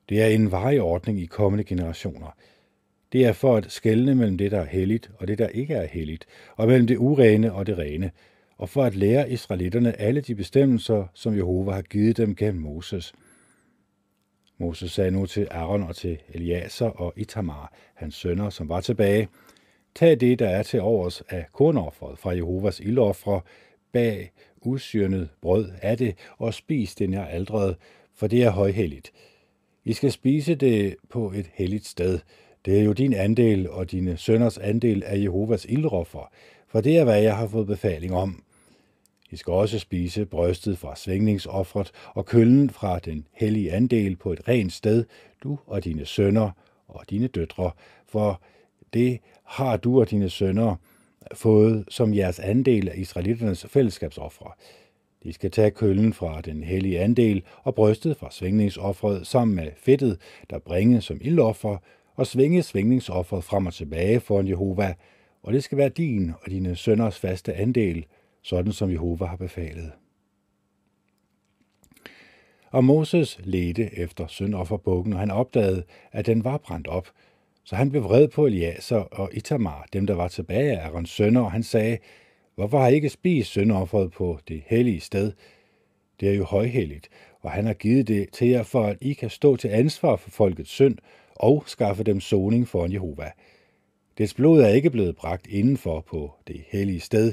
Det er en varig ordning i kommende generationer. Det er for at skelne mellem det, der er helligt og det, der ikke er helligt, og mellem det urene og det rene, og for at lære israelitterne alle de bestemmelser, som Jehova har givet dem gennem Moses. Moses sagde nu til Aaron og til Eliaser og Itamar, hans sønner, som var tilbage, Tag det, der er til overs af kornofferet fra Jehovas ildoffre, bag usyrnet brød af det, og spis det nær aldrede, for det er højhelligt. I skal spise det på et helligt sted. Det er jo din andel og dine sønners andel af Jehovas ildroffer, for det er, hvad jeg har fået befaling om. I skal også spise brystet fra svingningsoffret og køllen fra den hellige andel på et rent sted, du og dine sønner og dine døtre, for det har du og dine sønner fået som jeres andel af israeliternes fællesskabsoffre. De skal tage køllen fra den hellige andel og brystet fra svingningsoffret sammen med fedtet, der bringes som ildoffer, og svinge svingningsoffret frem og tilbage foran Jehova, og det skal være din og dine sønners faste andel, sådan som Jehova har befalet. Og Moses ledte efter syndofferbukken, og han opdagede, at den var brændt op, så han blev vred på Eliaser og Itamar, dem der var tilbage af Arons sønner, og han sagde, hvorfor har I ikke spist sønderofferet på det hellige sted? Det er jo højhelligt, og han har givet det til jer, for at I kan stå til ansvar for folkets synd og skaffe dem soning for Jehova. Dets blod er ikke blevet bragt indenfor på det hellige sted.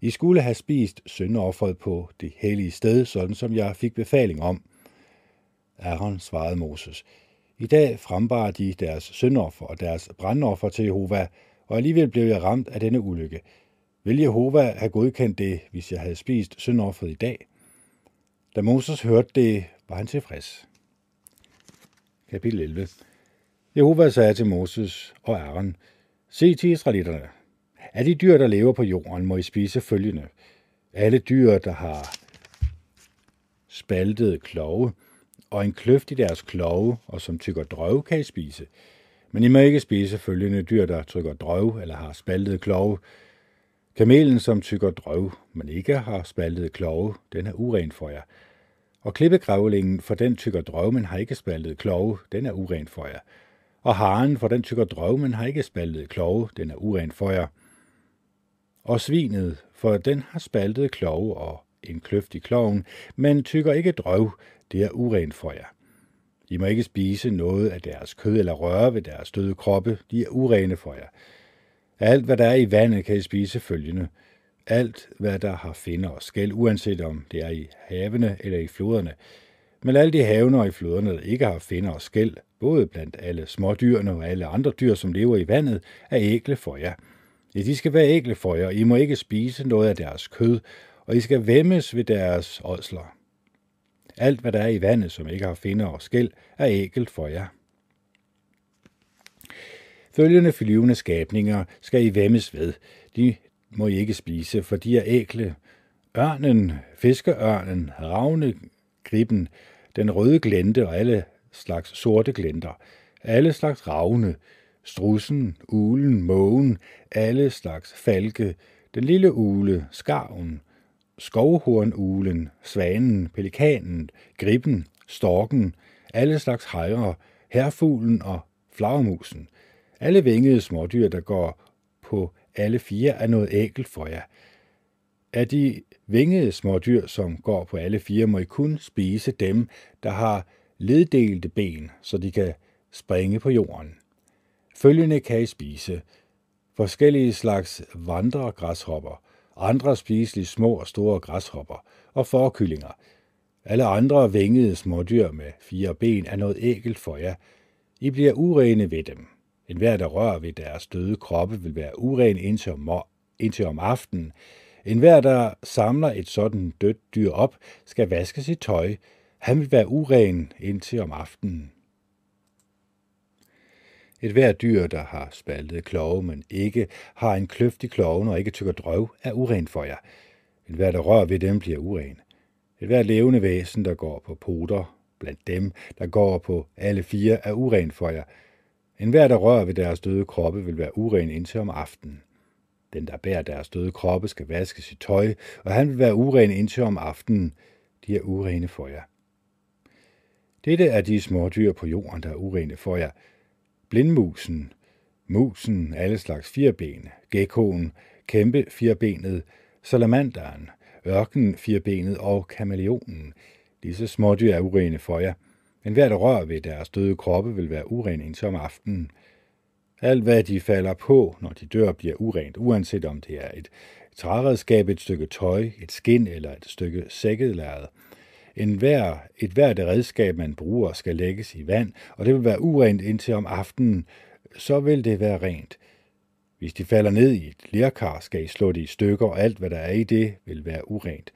I skulle have spist synderofferet på det hellige sted, sådan som jeg fik befaling om. Aaron svarede Moses. I dag frembar de deres syndoffer og deres brandoffer til Jehova, og alligevel blev jeg ramt af denne ulykke. Vil Jehova have godkendt det, hvis jeg havde spist syndofferet i dag? Da Moses hørte det, var han tilfreds. Kapitel 11 Jehova sagde til Moses og Aaron, Se til israelitterne. Af de dyr, der lever på jorden, må I spise følgende. Alle dyr, der har spaltede klove, og en kløft i deres klove, og som tykker drøv, kan I spise. Men I må ikke spise følgende dyr, der trykker drøv eller har spaltede klove. Kamelen, som tykker drøv, men ikke har spaltede klove, den er uren for jer. Og klippegrævlingen, for den tykker drøv, men har ikke spaltede klove, den er uren for jer. Og haren, for den tykker drøv, men har ikke spaltede klove, den er uren for jer. Og svinet, for den har spaltede klove og en kløft i kloven, men tykker ikke drøv, det er urent for jer. I må ikke spise noget af deres kød eller røre ved deres døde kroppe, de er urene for jer. Alt, hvad der er i vandet, kan I spise følgende. Alt, hvad der har finder og skæld, uanset om det er i havene eller i floderne. Men alle de havene og i floderne, der ikke har finder og skæld, både blandt alle smådyrene og alle andre dyr, som lever i vandet, er ægle for jer. Ja, de skal være ægle for jer, og I må ikke spise noget af deres kød, og I skal væmmes ved deres ådsler. Alt, hvad der er i vandet, som ikke har finder og skæld, er ægelt for jer. Følgende flyvende skabninger skal I væmmes ved. De må I ikke spise, for de er ægle. Ørnen, fiskeørnen, ravnegriben, den røde glente og alle slags sorte glenter, alle slags ravne, strussen, ulen, mågen, alle slags falke, den lille ule, skarven, skovhornuglen, svanen, pelikanen, gribben, storken, alle slags hejre, herfuglen og flagermusen. Alle vingede smådyr, der går på alle fire, er noget ægelt for jer. Af de vingede smådyr, som går på alle fire, må I kun spise dem, der har leddelte ben, så de kan springe på jorden. Følgende kan I spise forskellige slags vandregræshopper, andre spiselige små og store græshopper og forkyllinger. Alle andre vingede smådyr med fire ben er noget ægelt for jer. I bliver urene ved dem. En hver, der rører ved deres døde kroppe, vil være uren indtil om, indtil om aftenen. En hver, der samler et sådan dødt dyr op, skal vaske sit tøj. Han vil være uren indtil om aftenen. Et hver dyr, der har spaltet klove, men ikke har en kløft i kloven og ikke tykker drøv, er uren for jer. Et hver, der rører ved dem, bliver uren. Et hver levende væsen, der går på poter, blandt dem, der går på alle fire, er uren for jer. En hver, der rører ved deres døde kroppe, vil være uren indtil om aftenen. Den, der bærer deres døde kroppe, skal vaske sit tøj, og han vil være uren indtil om aftenen. De er urene for jer. Dette er de små dyr på jorden, der er urene for jer – blindmusen, musen, alle slags firben, gekkoen, kæmpe firbenet, salamanderen, ørken firbenet og kameleonen. Disse smådyr er urene for jer. Men hvert der rører ved deres døde kroppe vil være uren indtil om aftenen. Alt hvad de falder på, når de dør, bliver urent, uanset om det er et træredskab, et stykke tøj, et skin eller et stykke sækkelæret. En hver, et hvert redskab, man bruger, skal lægges i vand, og det vil være urent indtil om aftenen, så vil det være rent. Hvis de falder ned i et lerkar, skal I slå det i stykker, og alt, hvad der er i det, vil være urent.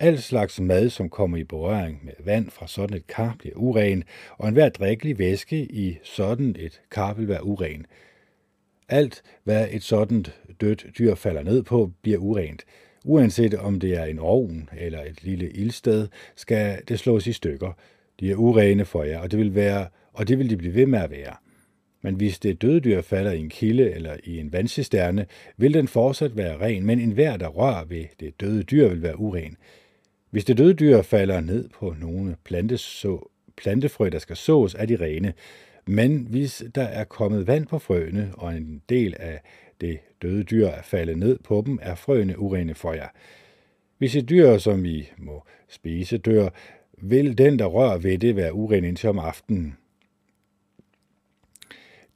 Al slags mad, som kommer i berøring med vand fra sådan et kar, bliver uren, og enhver drikkelig væske i sådan et kar vil være uren. Alt, hvad et sådan dødt dyr falder ned på, bliver urent. Uanset om det er en ovn eller et lille ildsted, skal det slås i stykker. De er urene for jer, og det vil, være, og det vil de blive ved med at være. Men hvis det døde dyr falder i en kilde eller i en vandcisterne, vil den fortsat være ren, men enhver, der rører ved det døde dyr, vil være uren. Hvis det døde dyr falder ned på nogle planteså, plantefrø, der skal sås, er de rene. Men hvis der er kommet vand på frøene, og en del af det døde dyr er faldet ned på dem, er frøene urene for jer. Hvis et dyr, som I må spise, dør, vil den, der rører ved det, være uren indtil om aftenen.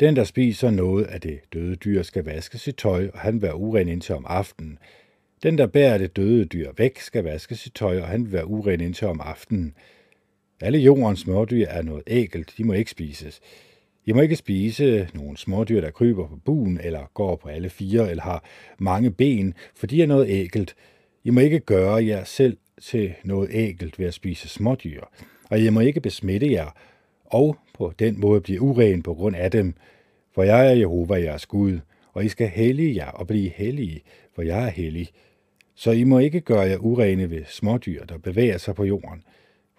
Den, der spiser noget af det døde dyr, skal vaske sit tøj, og han være uren indtil om aftenen. Den, der bærer det døde dyr væk, skal vaske sit tøj, og han vil være uren indtil om aftenen. Alle jordens smådyr er noget ægelt, de må ikke spises. I må ikke spise nogle smådyr, der kryber på buen, eller går på alle fire, eller har mange ben, for de er noget ægelt. I må ikke gøre jer selv til noget ægelt ved at spise smådyr, og I må ikke besmitte jer, og på den måde blive uren på grund af dem. For jeg er Jehova, jeres Gud, og I skal hellige jer og blive hellige, for jeg er hellig. Så I må ikke gøre jer urene ved smådyr, der bevæger sig på jorden.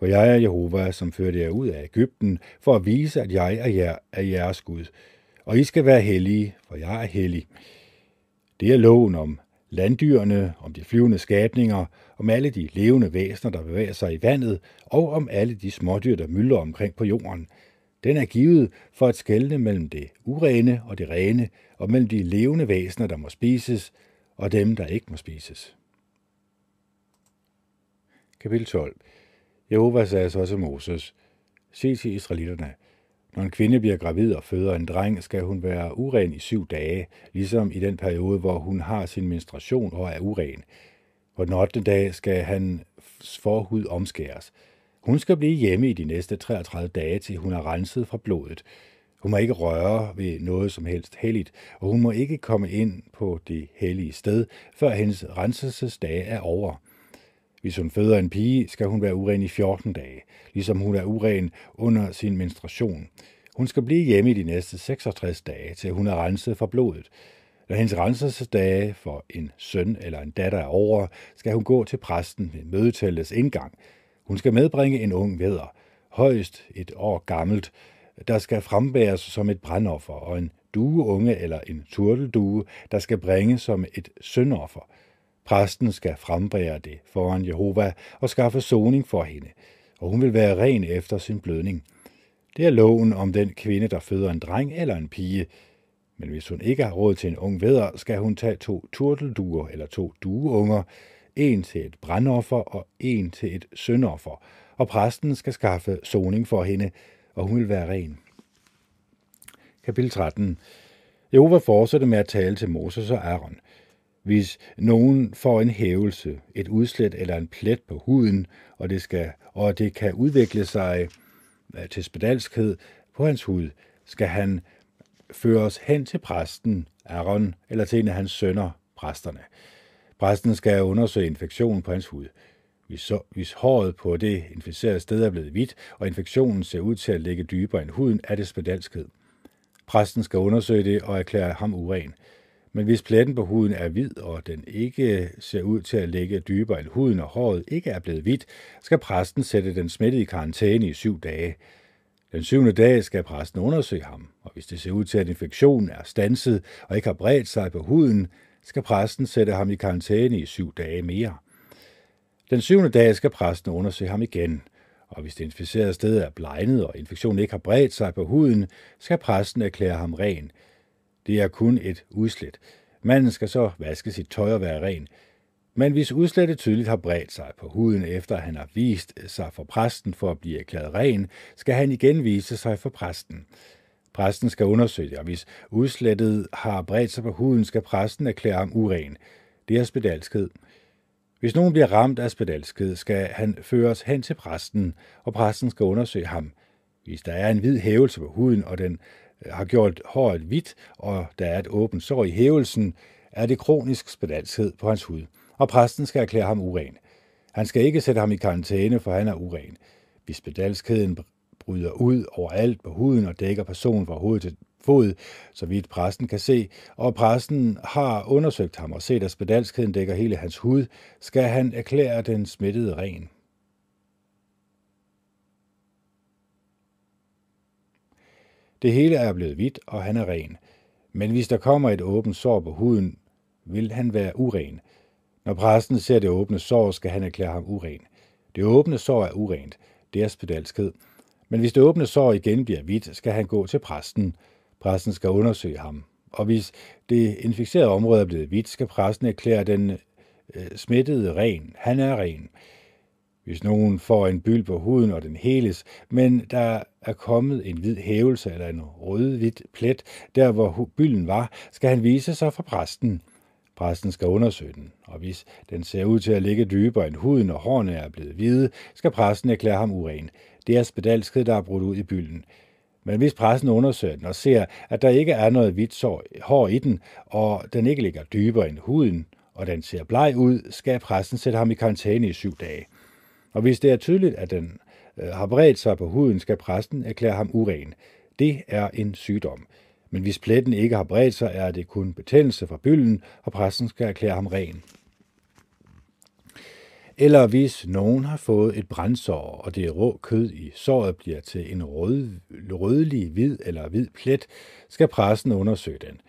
For jeg er Jehova, som førte jer ud af Ægypten, for at vise, at jeg er, jer, er jeres Gud. Og I skal være hellige, for jeg er hellig. Det er loven om landdyrene, om de flyvende skabninger, om alle de levende væsener, der bevæger sig i vandet, og om alle de smådyr, der myldrer omkring på jorden. Den er givet for at skelne mellem det urene og det rene, og mellem de levende væsener, der må spises, og dem, der ikke må spises. Kapitel 12 Jehova sagde så til Moses, sig til israelitterne, når en kvinde bliver gravid og føder en dreng, skal hun være uren i syv dage, ligesom i den periode, hvor hun har sin menstruation og er uren. På den 8. dag skal hans forhud omskæres. Hun skal blive hjemme i de næste 33 dage, til hun er renset fra blodet. Hun må ikke røre ved noget som helst helligt, og hun må ikke komme ind på det hellige sted, før hendes renselsesdage er over. Hvis hun føder en pige, skal hun være uren i 14 dage, ligesom hun er uren under sin menstruation. Hun skal blive hjemme i de næste 66 dage, til hun er renset for blodet. Når hendes renselsesdage for en søn eller en datter er over, skal hun gå til præsten ved mødetællets indgang. Hun skal medbringe en ung vædder, højst et år gammelt, der skal frembæres som et brandoffer, og en dueunge eller en turteldue, der skal bringes som et syndoffer. Præsten skal frembære det foran Jehova og skaffe soning for hende, og hun vil være ren efter sin blødning. Det er loven om den kvinde, der føder en dreng eller en pige. Men hvis hun ikke har råd til en ung vædder, skal hun tage to turtelduer eller to dueunger, en til et brandoffer og en til et syndoffer, og præsten skal skaffe soning for hende, og hun vil være ren. Kapitel 13 Jehova fortsætter med at tale til Moses og Aaron. Hvis nogen får en hævelse, et udslæt eller en plet på huden, og det, skal, og det kan udvikle sig øh, til spedalskhed på hans hud, skal han føres hen til præsten, Aaron, eller til en af hans sønner, præsterne. Præsten skal undersøge infektionen på hans hud. Hvis, så, hvis håret på det inficerede sted er blevet hvidt, og infektionen ser ud til at ligge dybere end huden, er det spedalskhed. Præsten skal undersøge det og erklære ham uren. Men hvis pletten på huden er hvid, og den ikke ser ud til at ligge dybere end huden, og håret ikke er blevet hvidt, skal præsten sætte den smittede i karantæne i syv dage. Den syvende dag skal præsten undersøge ham, og hvis det ser ud til, at infektionen er stanset og ikke har bredt sig på huden, skal præsten sætte ham i karantæne i syv dage mere. Den syvende dag skal præsten undersøge ham igen, og hvis det inficerede sted er blegnet, og infektionen ikke har bredt sig på huden, skal præsten erklære ham ren. Det er kun et udslæt. Manden skal så vaske sit tøj og være ren. Men hvis udslættet tydeligt har bredt sig på huden, efter han har vist sig for præsten for at blive erklæret ren, skal han igen vise sig for præsten. Præsten skal undersøge det, og hvis udslættet har bredt sig på huden, skal præsten erklære ham uren. Det er spedalskhed. Hvis nogen bliver ramt af spedalskhed, skal han føres hen til præsten, og præsten skal undersøge ham. Hvis der er en hvid hævelse på huden, og den Øh, har gjort håret hvidt, og der er et åbent sår i hævelsen, er det kronisk spedalskhed på hans hud, og præsten skal erklære ham uren. Han skal ikke sætte ham i karantæne, for han er uren. Hvis spedalskheden bryder ud overalt på huden og dækker personen fra hoved til fod, så vidt præsten kan se, og præsten har undersøgt ham og set, at spedalskheden dækker hele hans hud, skal han erklære den smittede ren. Det hele er blevet hvidt, og han er ren. Men hvis der kommer et åbent sår på huden, vil han være uren. Når præsten ser det åbne sår, skal han erklære ham uren. Det åbne sår er urent. Det er spedalskhed. Men hvis det åbne sår igen bliver hvidt, skal han gå til præsten. Præsten skal undersøge ham. Og hvis det inficerede område er blevet hvidt, skal præsten erklære den øh, smittede ren. Han er ren. Hvis nogen får en byld på huden, og den heles, men der er kommet en hvid hævelse eller en rød-hvid plet, der hvor bylden var, skal han vise sig for præsten. Præsten skal undersøge den, og hvis den ser ud til at ligge dybere end huden, og hårene er blevet hvide, skal præsten erklære ham uren. Det er spedalsket, der er brudt ud i bylden. Men hvis præsten undersøger den og ser, at der ikke er noget hvidt hår i den, og den ikke ligger dybere end huden, og den ser bleg ud, skal præsten sætte ham i karantæne i syv dage. Og hvis det er tydeligt, at den øh, har bredt sig på huden, skal præsten erklære ham uren. Det er en sygdom. Men hvis pletten ikke har bredt sig, er det kun betændelse fra bylden, og præsten skal erklære ham ren. Eller hvis nogen har fået et brændsår, og det rå kød i såret bliver til en rød, rødlig, hvid eller hvid plet, skal præsten undersøge den.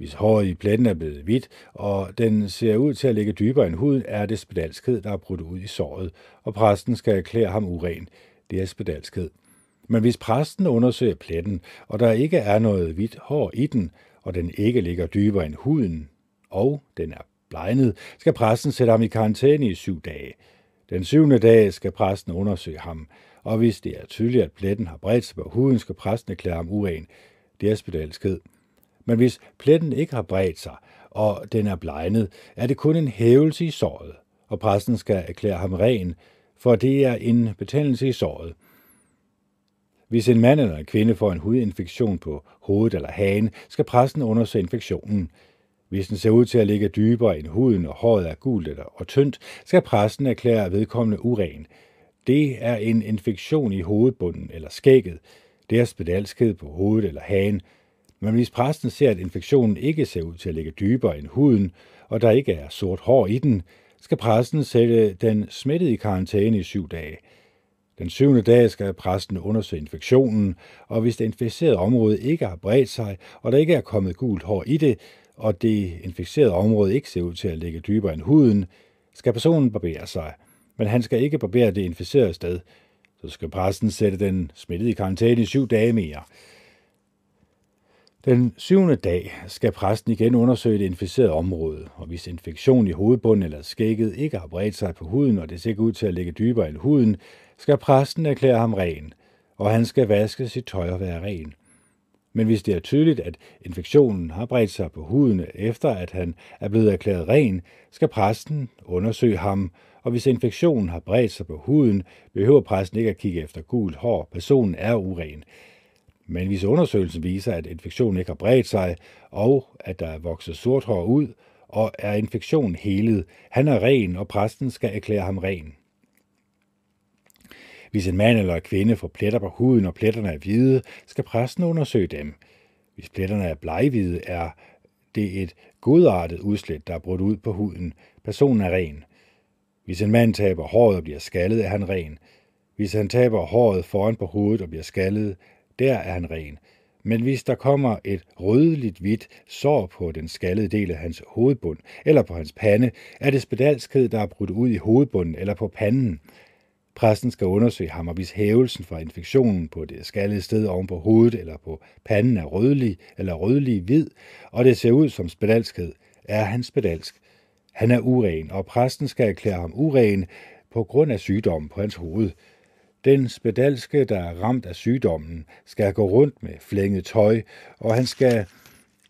Hvis håret i pletten er blevet hvidt, og den ser ud til at ligge dybere end huden, er det spedalskhed, der er brudt ud i såret, og præsten skal erklære ham uren. Det er spedalskhed. Men hvis præsten undersøger pletten, og der ikke er noget hvidt hår i den, og den ikke ligger dybere end huden, og den er blegnet, skal præsten sætte ham i karantæne i syv dage. Den syvende dag skal præsten undersøge ham, og hvis det er tydeligt, at pletten har bredt sig på huden, skal præsten erklære ham uren. Det er spedalskhed. Men hvis pletten ikke har bredt sig, og den er blegnet, er det kun en hævelse i såret, og præsten skal erklære ham ren, for det er en betændelse i såret. Hvis en mand eller en kvinde får en hudinfektion på hovedet eller hagen, skal præsten undersøge infektionen. Hvis den ser ud til at ligge dybere end huden, og håret er gult eller og tyndt, skal præsten erklære vedkommende uren. Det er en infektion i hovedbunden eller skægget. Det er spedalskhed på hovedet eller hagen. Men hvis præsten ser, at infektionen ikke ser ud til at ligge dybere end huden, og der ikke er sort hår i den, skal præsten sætte den smittede i karantæne i syv dage. Den syvende dag skal præsten undersøge infektionen, og hvis det inficerede område ikke har bredt sig, og der ikke er kommet gult hår i det, og det inficerede område ikke ser ud til at ligge dybere end huden, skal personen barbere sig. Men han skal ikke barbere det inficerede sted. Så skal præsten sætte den smittede i karantæne i syv dage mere. Den syvende dag skal præsten igen undersøge det inficerede område, og hvis infektion i hovedbunden eller skægget ikke har bredt sig på huden, og det ser ud til at ligge dybere end huden, skal præsten erklære ham ren, og han skal vaske sit tøj og være ren. Men hvis det er tydeligt, at infektionen har bredt sig på huden efter, at han er blevet erklæret ren, skal præsten undersøge ham, og hvis infektionen har bredt sig på huden, behøver præsten ikke at kigge efter gult hår. Personen er uren. Men hvis undersøgelsen viser, at infektionen ikke har bredt sig, og at der er vokset sort hår ud, og er infektionen helet, han er ren, og præsten skal erklære ham ren. Hvis en mand eller en kvinde får pletter på huden, og pletterne er hvide, skal præsten undersøge dem. Hvis pletterne er bleghvide, er det et godartet udslæt, der er brudt ud på huden. Personen er ren. Hvis en mand taber håret og bliver skaldet, er han ren. Hvis han taber håret foran på hovedet og bliver skaldet, der er han ren. Men hvis der kommer et rødligt hvidt sår på den skaldede del af hans hovedbund, eller på hans pande, er det spedalskhed, der er brudt ud i hovedbunden eller på panden. Præsten skal undersøge ham, og hvis hævelsen fra infektionen på det skaldede sted oven på hovedet eller på panden er rødlig eller rødlig hvid, og det ser ud som spedalskhed, er han spedalsk. Han er uren, og præsten skal erklære ham uren på grund af sygdommen på hans hoved. Den spedalske, der er ramt af sygdommen, skal gå rundt med flænget tøj, og han skal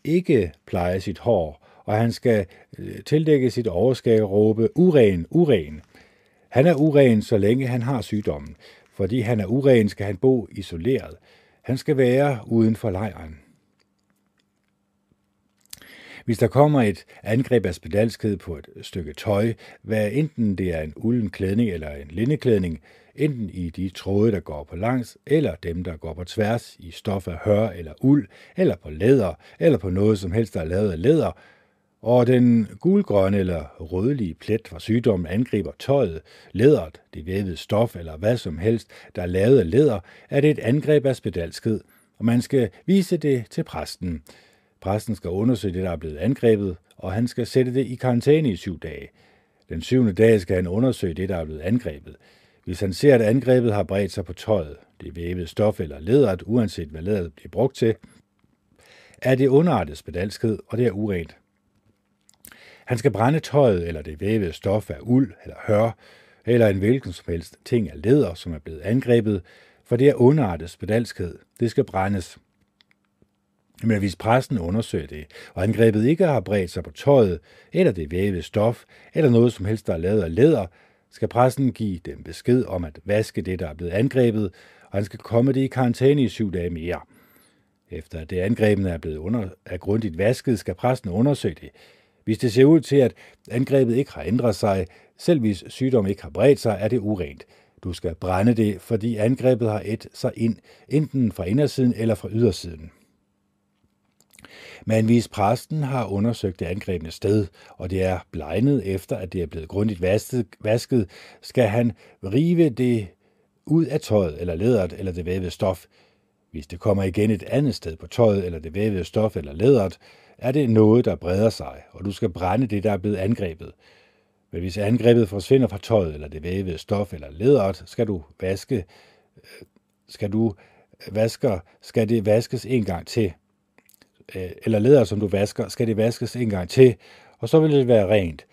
ikke pleje sit hår, og han skal øh, tildække sit overskæg og råbe uren, uren. Han er uren, så længe han har sygdommen. Fordi han er uren, skal han bo isoleret. Han skal være uden for lejren. Hvis der kommer et angreb af spedalskhed på et stykke tøj, hvad enten det er en ulden klædning eller en lindeklædning, enten i de tråde, der går på langs, eller dem, der går på tværs i stof af hør eller uld, eller på læder, eller på noget som helst, der er lavet af læder, og den gulgrønne eller rødlige plet fra sygdommen angriber tøjet, læderet, det vævede stof eller hvad som helst, der er lavet af læder, er det et angreb af spedalskhed, og man skal vise det til præsten. Præsten skal undersøge det, der er blevet angrebet, og han skal sætte det i karantæne i syv dage. Den syvende dag skal han undersøge det, der er blevet angrebet. Hvis han ser, at angrebet har bredt sig på tøjet, det vævede stof eller læderet, uanset hvad læderet bliver brugt til, er det underartet spedalskhed, og det er urent. Han skal brænde tøjet eller det vævede stof af uld eller hør, eller en hvilken som helst ting af læder, som er blevet angrebet, for det er underartet spedalskhed. Det skal brændes. Men hvis præsten undersøger det, og angrebet ikke har bredt sig på tøjet, eller det vævede stof, eller noget som helst, der er lavet af læder, skal præsten give dem besked om at vaske det, der er blevet angrebet, og han skal komme det i karantæne i syv dage mere. Efter at det angrebene er blevet under, er grundigt vasket, skal præsten undersøge det. Hvis det ser ud til, at angrebet ikke har ændret sig, selv hvis sygdommen ikke har bredt sig, er det urent. Du skal brænde det, fordi angrebet har et sig ind, enten fra indersiden eller fra ydersiden. Men hvis præsten har undersøgt det angrebne sted, og det er blegnet efter, at det er blevet grundigt vasket, skal han rive det ud af tøjet eller læderet eller det vævede stof. Hvis det kommer igen et andet sted på tøjet eller det vævede stof eller læderet, er det noget, der breder sig, og du skal brænde det, der er blevet angrebet. Men hvis angrebet forsvinder fra tøjet eller det vævede stof eller læderet, skal du vaske, øh, skal du øh, vasker, skal det vaskes en gang til. Øh, eller læder, som du vasker, skal det vaskes en gang til, og så vil det være rent.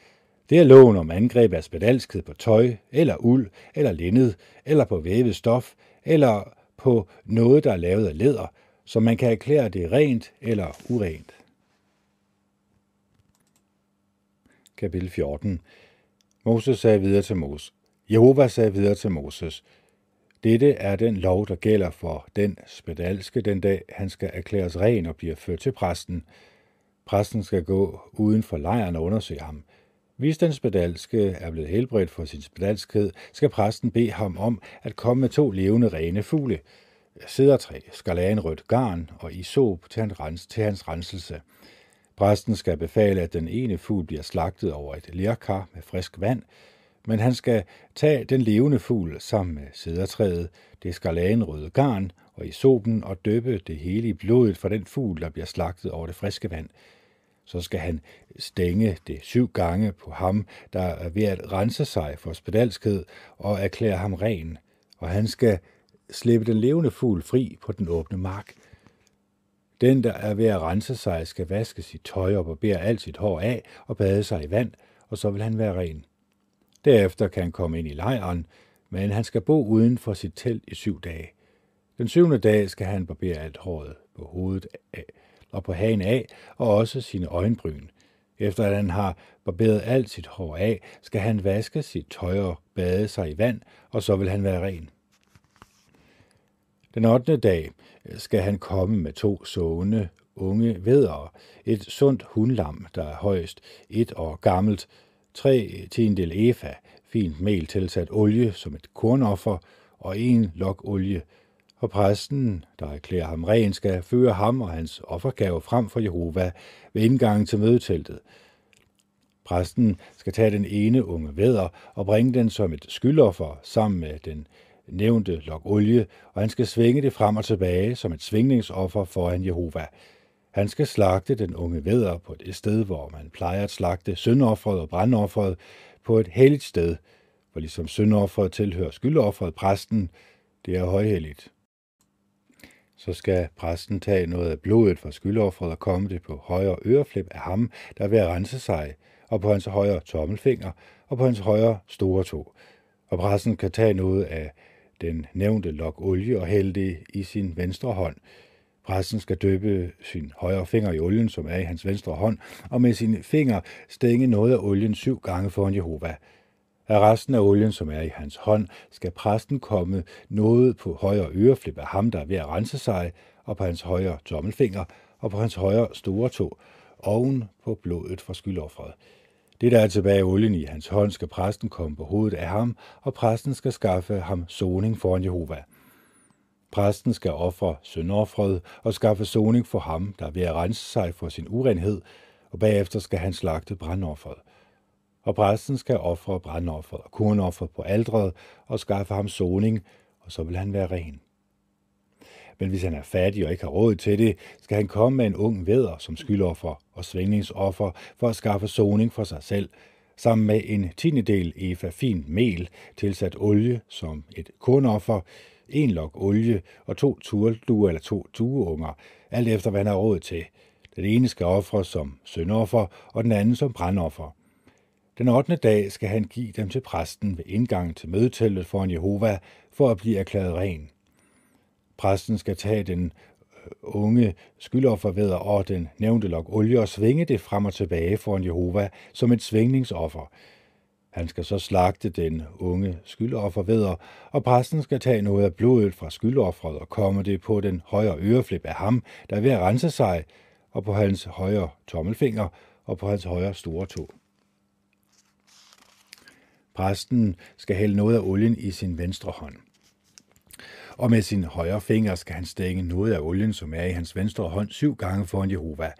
Det er loven om angreb af spedalskhed på tøj, eller uld, eller linned, eller på vævet stof, eller på noget, der er lavet af læder, så man kan erklære det rent eller urent. Kapitel 14 Moses sagde videre til Moses. Jehova sagde videre til Moses. Dette er den lov, der gælder for den spedalske den dag, han skal erklæres ren og bliver ført til præsten. Præsten skal gå uden for lejren og undersøge ham. Hvis den spedalske er blevet helbredt for sin spedalskhed, skal præsten bede ham om at komme med to levende rene fugle, sædertræ, rødt garn og isop til, hans, til hans renselse. Præsten skal befale, at den ene fugl bliver slagtet over et lerkar med frisk vand, men han skal tage den levende fugl sammen med sædertræet, det skarlagenrøde garn og i sopen og døbe det hele i blodet fra den fugl, der bliver slagtet over det friske vand. Så skal han stænge det syv gange på ham, der er ved at rense sig for spedalskhed og erklære ham ren, og han skal slippe den levende fugl fri på den åbne mark. Den, der er ved at rense sig, skal vaske sit tøj og barbere alt sit hår af og bade sig i vand, og så vil han være ren. Derefter kan han komme ind i lejren, men han skal bo uden for sit telt i syv dage. Den syvende dag skal han barbere alt håret på hovedet af, og på hagen af, og også sine øjenbryn. Efter at han har barberet alt sit hår af, skal han vaske sit tøj og bade sig i vand, og så vil han være ren. Den 8. dag skal han komme med to sående unge vedere, et sundt hundlam, der er højst et år gammelt, 3 tiendel efa, fint mel tilsat olie som et kornoffer, og en lok olie. Og præsten, der erklærer ham ren, skal føre ham og hans offergave frem for Jehova ved indgangen til mødeteltet. Præsten skal tage den ene unge væder og bringe den som et skyldoffer sammen med den nævnte lok olie, og han skal svinge det frem og tilbage som et svingningsoffer foran Jehova. Han skal slagte den unge vædder på det sted, hvor man plejer at slagte syndofferet og brandofferet på et helligt sted, for ligesom syndofferet tilhører skyldofferet præsten, det er højhelligt. Så skal præsten tage noget af blodet fra skyldofferet og komme det på højre øreflip af ham, der er ved at rense sig, og på hans højre tommelfinger, og på hans højre store tog. Og præsten kan tage noget af den nævnte lok olie og hælde det i sin venstre hånd. Præsten skal døbe sin højre finger i olien, som er i hans venstre hånd, og med sin finger stænge noget af olien syv gange foran Jehova. Af resten af olien, som er i hans hånd, skal præsten komme noget på højre øreflip af ham, der er ved at rense sig, og på hans højre tommelfinger, og på hans højre store tog, oven på blodet fra skyldofferet. Det, der er tilbage af olien i hans hånd, skal præsten komme på hovedet af ham, og præsten skal skaffe ham soning foran Jehova. Præsten skal ofre syndoffret og skaffe soning for ham, der er ved at rense sig for sin urenhed, og bagefter skal han slagte brandofferet. Og præsten skal ofre brandofferet og kornofferet på aldret og skaffe ham soning, og så vil han være ren. Men hvis han er fattig og ikke har råd til det, skal han komme med en ung veder som skyldoffer og svingningsoffer for at skaffe soning for sig selv, sammen med en tiendedel efa fin mel tilsat olie som et kornoffer, en lok olie og to turduer eller to dueunger, alt efter hvad han har råd til. Den ene skal ofres som syndoffer, og den anden som brandoffer. Den 8. dag skal han give dem til præsten ved indgangen til mødeteltet foran Jehova, for at blive erklæret ren. Præsten skal tage den øh, unge skyldofferveder og den nævnte lok olie og svinge det frem og tilbage foran Jehova som et svingningsoffer. Han skal så slagte den unge skyldofferveder, og præsten skal tage noget af blodet fra skyldofferet og komme det på den højre øreflip af ham, der er ved at rense sig, og på hans højre tommelfinger og på hans højre store tog. Præsten skal hælde noget af olien i sin venstre hånd. Og med sin højre finger skal han stænge noget af olien, som er i hans venstre hånd, syv gange foran Jehova.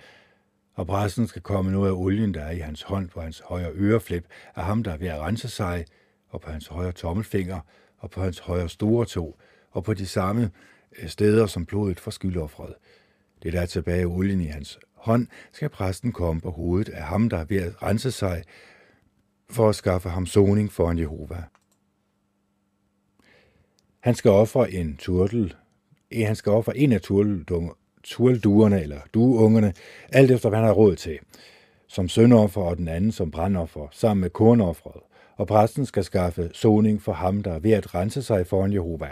Og præsten skal komme noget af olien, der er i hans hånd på hans højre øreflip, af ham, der er ved at rense sig, og på hans højre tommelfinger, og på hans højre store tog, og på de samme øh, steder som blodet for skyldoffret. Det, der er tilbage af olien i hans hånd, skal præsten komme på hovedet af ham, der er ved at rense sig, for at skaffe ham soning foran Jehova. Han skal ofre en turtel, eh, han skal ofre en af turtelduerne eller dueungerne, alt efter hvad han har råd til, som søndoffer og den anden som brandoffer, sammen med kornofferet, og præsten skal skaffe soning for ham, der er ved at rense sig foran Jehova.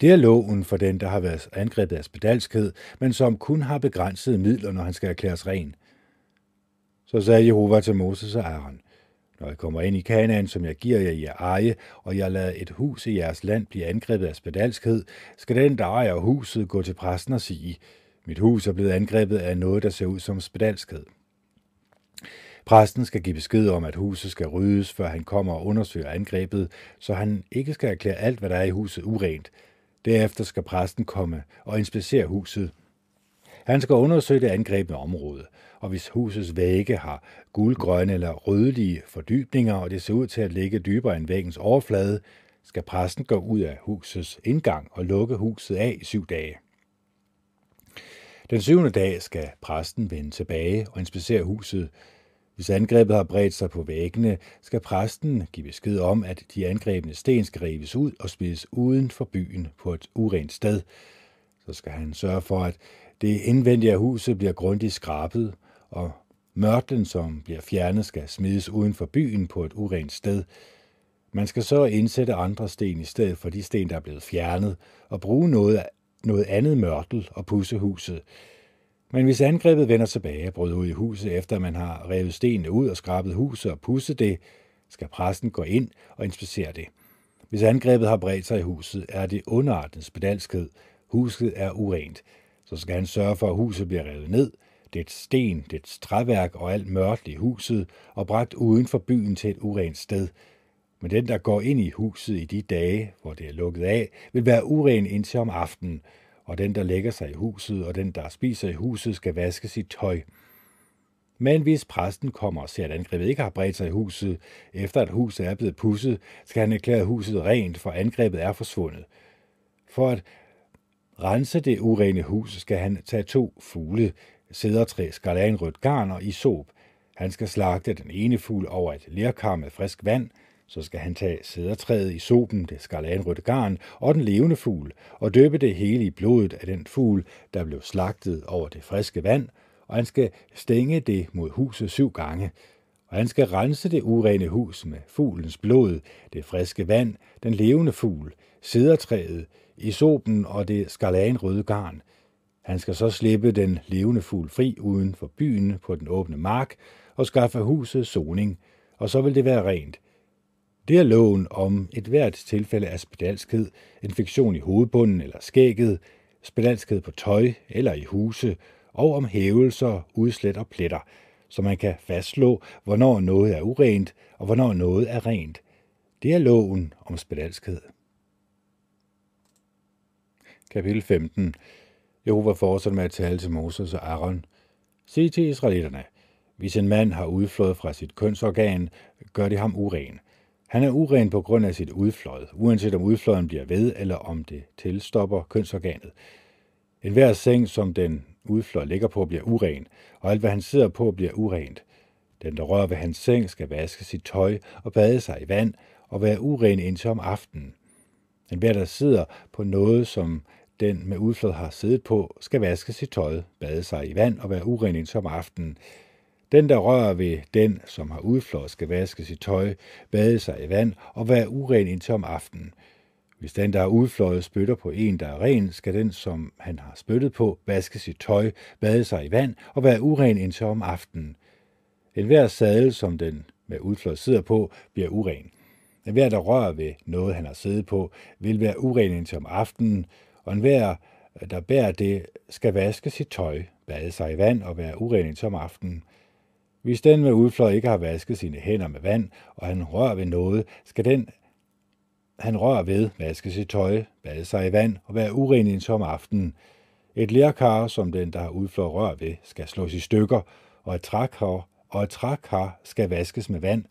Det er loven for den, der har været angrebet af spedalskhed, men som kun har begrænsede midler, når han skal erklæres ren. Så sagde Jehova til Moses og Aaron, når jeg kommer ind i Kanaan, som jeg giver jer i eje, og jeg lader et hus i jeres land blive angrebet af spedalskhed, skal den, der ejer huset, gå til præsten og sige, mit hus er blevet angrebet af noget, der ser ud som spedalskhed. Præsten skal give besked om, at huset skal ryddes, før han kommer og undersøger angrebet, så han ikke skal erklære alt, hvad der er i huset urent. Derefter skal præsten komme og inspicere huset. Han skal undersøge det angrebne område, og hvis husets vægge har guldgrønne eller rødlige fordybninger, og det ser ud til at ligge dybere end væggens overflade, skal præsten gå ud af husets indgang og lukke huset af i syv dage. Den syvende dag skal præsten vende tilbage og inspicere huset. Hvis angrebet har bredt sig på væggene, skal præsten give besked om, at de angrebne sten skal rives ud og smides uden for byen på et urent sted. Så skal han sørge for, at det indvendige af huset bliver grundigt skrabet, og mørtlen, som bliver fjernet, skal smides uden for byen på et urent sted. Man skal så indsætte andre sten i stedet for de sten, der er blevet fjernet, og bruge noget, noget andet mørtel og pusse huset. Men hvis angrebet vender tilbage og bryder ud i huset, efter man har revet stenene ud og skrabet huset og pusset det, skal præsten gå ind og inspicere det. Hvis angrebet har bredt sig i huset, er det underartens spedalskhed. Huset er urent. Så skal han sørge for, at huset bliver revet ned, det sten, det træværk og alt mørkt i huset, og bragt uden for byen til et urent sted. Men den, der går ind i huset i de dage, hvor det er lukket af, vil være uren indtil om aftenen, og den, der lægger sig i huset, og den, der spiser i huset, skal vaske sit tøj. Men hvis præsten kommer og ser, at angrebet ikke har bredt sig i huset, efter at huset er blevet pusset, skal han erklære huset rent, for angrebet er forsvundet. For at rense det urene hus, skal han tage to fugle, sædertræ, skarlagenrødt garn og isop. Han skal slagte den ene fugl over et lerkar med frisk vand, så skal han tage sædertræet i sopen, det skarlagenrødte garn og den levende fugl, og døbe det hele i blodet af den fugl, der blev slagtet over det friske vand, og han skal stænge det mod huset syv gange, og han skal rense det urene hus med fuglens blod, det friske vand, den levende fugl, sædertræet, isopen og det skarlagenrøde garn, han skal så slippe den levende fugl fri uden for byen på den åbne mark og skaffe huset soning, og så vil det være rent. Det er loven om et hvert tilfælde af spedalskhed, infektion i hovedbunden eller skægget, spedalskhed på tøj eller i huse, og om hævelser, udslet og pletter, så man kan fastslå, hvornår noget er urent og hvornår noget er rent. Det er loven om spedalskhed. Kapitel 15 Jehova fortsatte med at tale til Moses og Aaron. Sig til israelitterne, hvis en mand har udflået fra sit kønsorgan, gør det ham uren. Han er uren på grund af sit udflod, uanset om udflåden bliver ved, eller om det tilstopper kønsorganet. En hver seng, som den udflod ligger på, bliver uren, og alt, hvad han sidder på, bliver urent. Den, der rører ved hans seng, skal vaske sit tøj og bade sig i vand og være uren indtil om aftenen. En hver, der sidder på noget, som den med udflod har siddet på, skal vaske sit tøj, bade sig i vand og være uren som aftenen. Den, der rører ved den, som har udflod, skal vaske sit tøj, bade sig i vand og være uren indtil om aftenen. Hvis den, der har udfløjet, spytter på en, der er ren, skal den, som han har spyttet på, vaske sit tøj, bade sig i vand og være uren indtil om aftenen. En hver sadel, som den med udfløjet sidder på, bliver uren. En hver, der rører ved noget, han har siddet på, vil være uren indtil om aftenen, og enhver, der bærer det, skal vaske sit tøj, bade sig i vand og være uren indtil om aftenen. Hvis den med udfløj ikke har vasket sine hænder med vand, og han rører ved noget, skal den, han rører ved, vaske sit tøj, bade sig i vand og være uren indtil om aftenen. Et lærkar, som den, der har udfløj rør ved, skal slås i stykker, og et trækar, og et trækar skal vaskes med vand.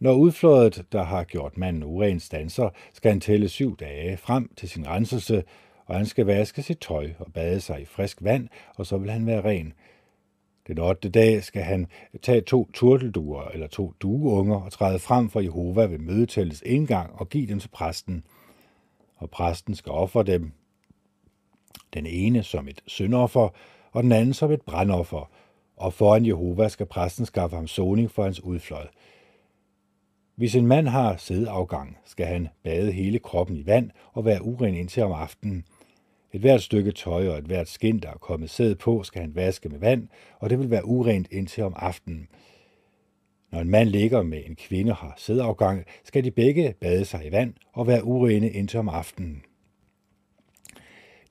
Når udflådet, der har gjort manden uren stanser, skal han tælle syv dage frem til sin renselse, og han skal vaske sit tøj og bade sig i frisk vand, og så vil han være ren. Den 8. dag skal han tage to turtelduer eller to dueunger og træde frem for Jehova ved mødetællets indgang og give dem til præsten. Og præsten skal ofre dem, den ene som et syndoffer, og den anden som et brandoffer, og foran Jehova skal præsten skaffe ham soning for hans udfløj. Hvis en mand har sædafgang, skal han bade hele kroppen i vand og være uren indtil om aftenen – et hvert stykke tøj og et hvert skin, der er kommet sæd på, skal han vaske med vand, og det vil være urent indtil om aftenen. Når en mand ligger med en kvinde har sædafgang, skal de begge bade sig i vand og være urene indtil om aftenen.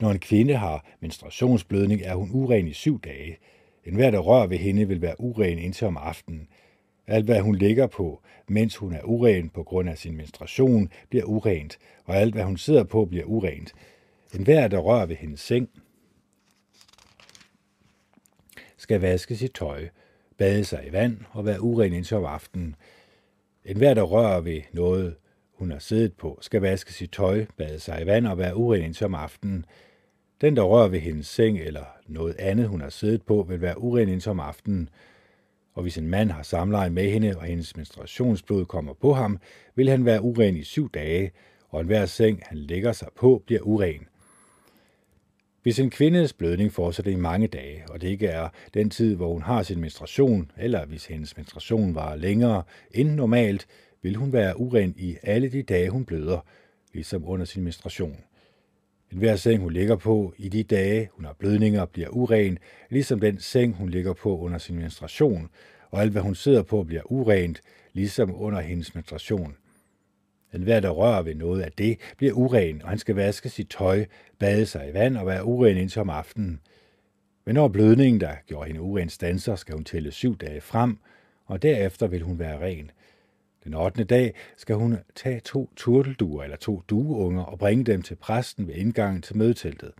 Når en kvinde har menstruationsblødning, er hun uren i syv dage. En hver, der rører ved hende, vil være uren indtil om aftenen. Alt, hvad hun ligger på, mens hun er uren på grund af sin menstruation, bliver urent, og alt, hvad hun sidder på, bliver urent. En hver, der rører ved hendes seng, skal vaske sit tøj, bade sig i vand og være uren indtil om aftenen. En hver, der rører ved noget, hun har siddet på, skal vaske sit tøj, bade sig i vand og være uren indtil om aftenen. Den, der rører ved hendes seng eller noget andet, hun har siddet på, vil være uren indtil om aftenen. Og hvis en mand har samleje med hende, og hendes menstruationsblod kommer på ham, vil han være uren i syv dage, og enhver seng, han lægger sig på, bliver uren. Hvis en kvindes blødning fortsætter i mange dage, og det ikke er den tid, hvor hun har sin menstruation, eller hvis hendes menstruation var længere end normalt, vil hun være uren i alle de dage, hun bløder, ligesom under sin menstruation. En hver seng, hun ligger på i de dage, hun har blødninger, bliver uren, ligesom den seng, hun ligger på under sin menstruation, og alt, hvad hun sidder på, bliver urent, ligesom under hendes menstruation. En hver, der rører ved noget af det, bliver uren, og han skal vaske sit tøj, bade sig i vand og være uren indtil om aftenen. Men når blødningen, der gjorde hende uren, stanser, skal hun tælle syv dage frem, og derefter vil hun være ren. Den 8. dag skal hun tage to turtelduer eller to dueunger og bringe dem til præsten ved indgangen til mødeteltet.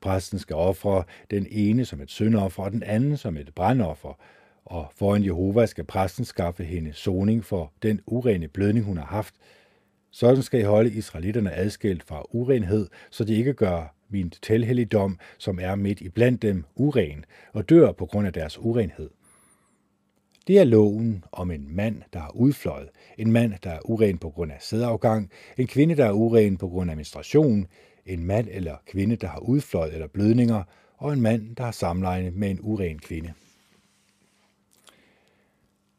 Præsten skal ofre den ene som et syndoffer og den anden som et brandoffer, og foran Jehova skal præsten skaffe hende soning for den urene blødning, hun har haft, sådan skal I holde israelitterne adskilt fra urenhed, så de ikke gør min tilhelligdom, som er midt i blandt dem, uren, og dør på grund af deres urenhed. Det er loven om en mand, der har udfløjet, en mand, der er uren på grund af sædafgang, en kvinde, der er uren på grund af menstruation, en mand eller kvinde, der har udfløjet eller blødninger, og en mand, der har samleje med en uren kvinde.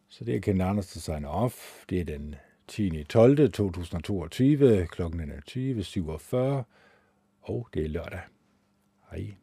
Så det er Ken Anders, sign off. Det er den 10. 12. 2022, klokken er 20.47, og det er lørdag. Hej.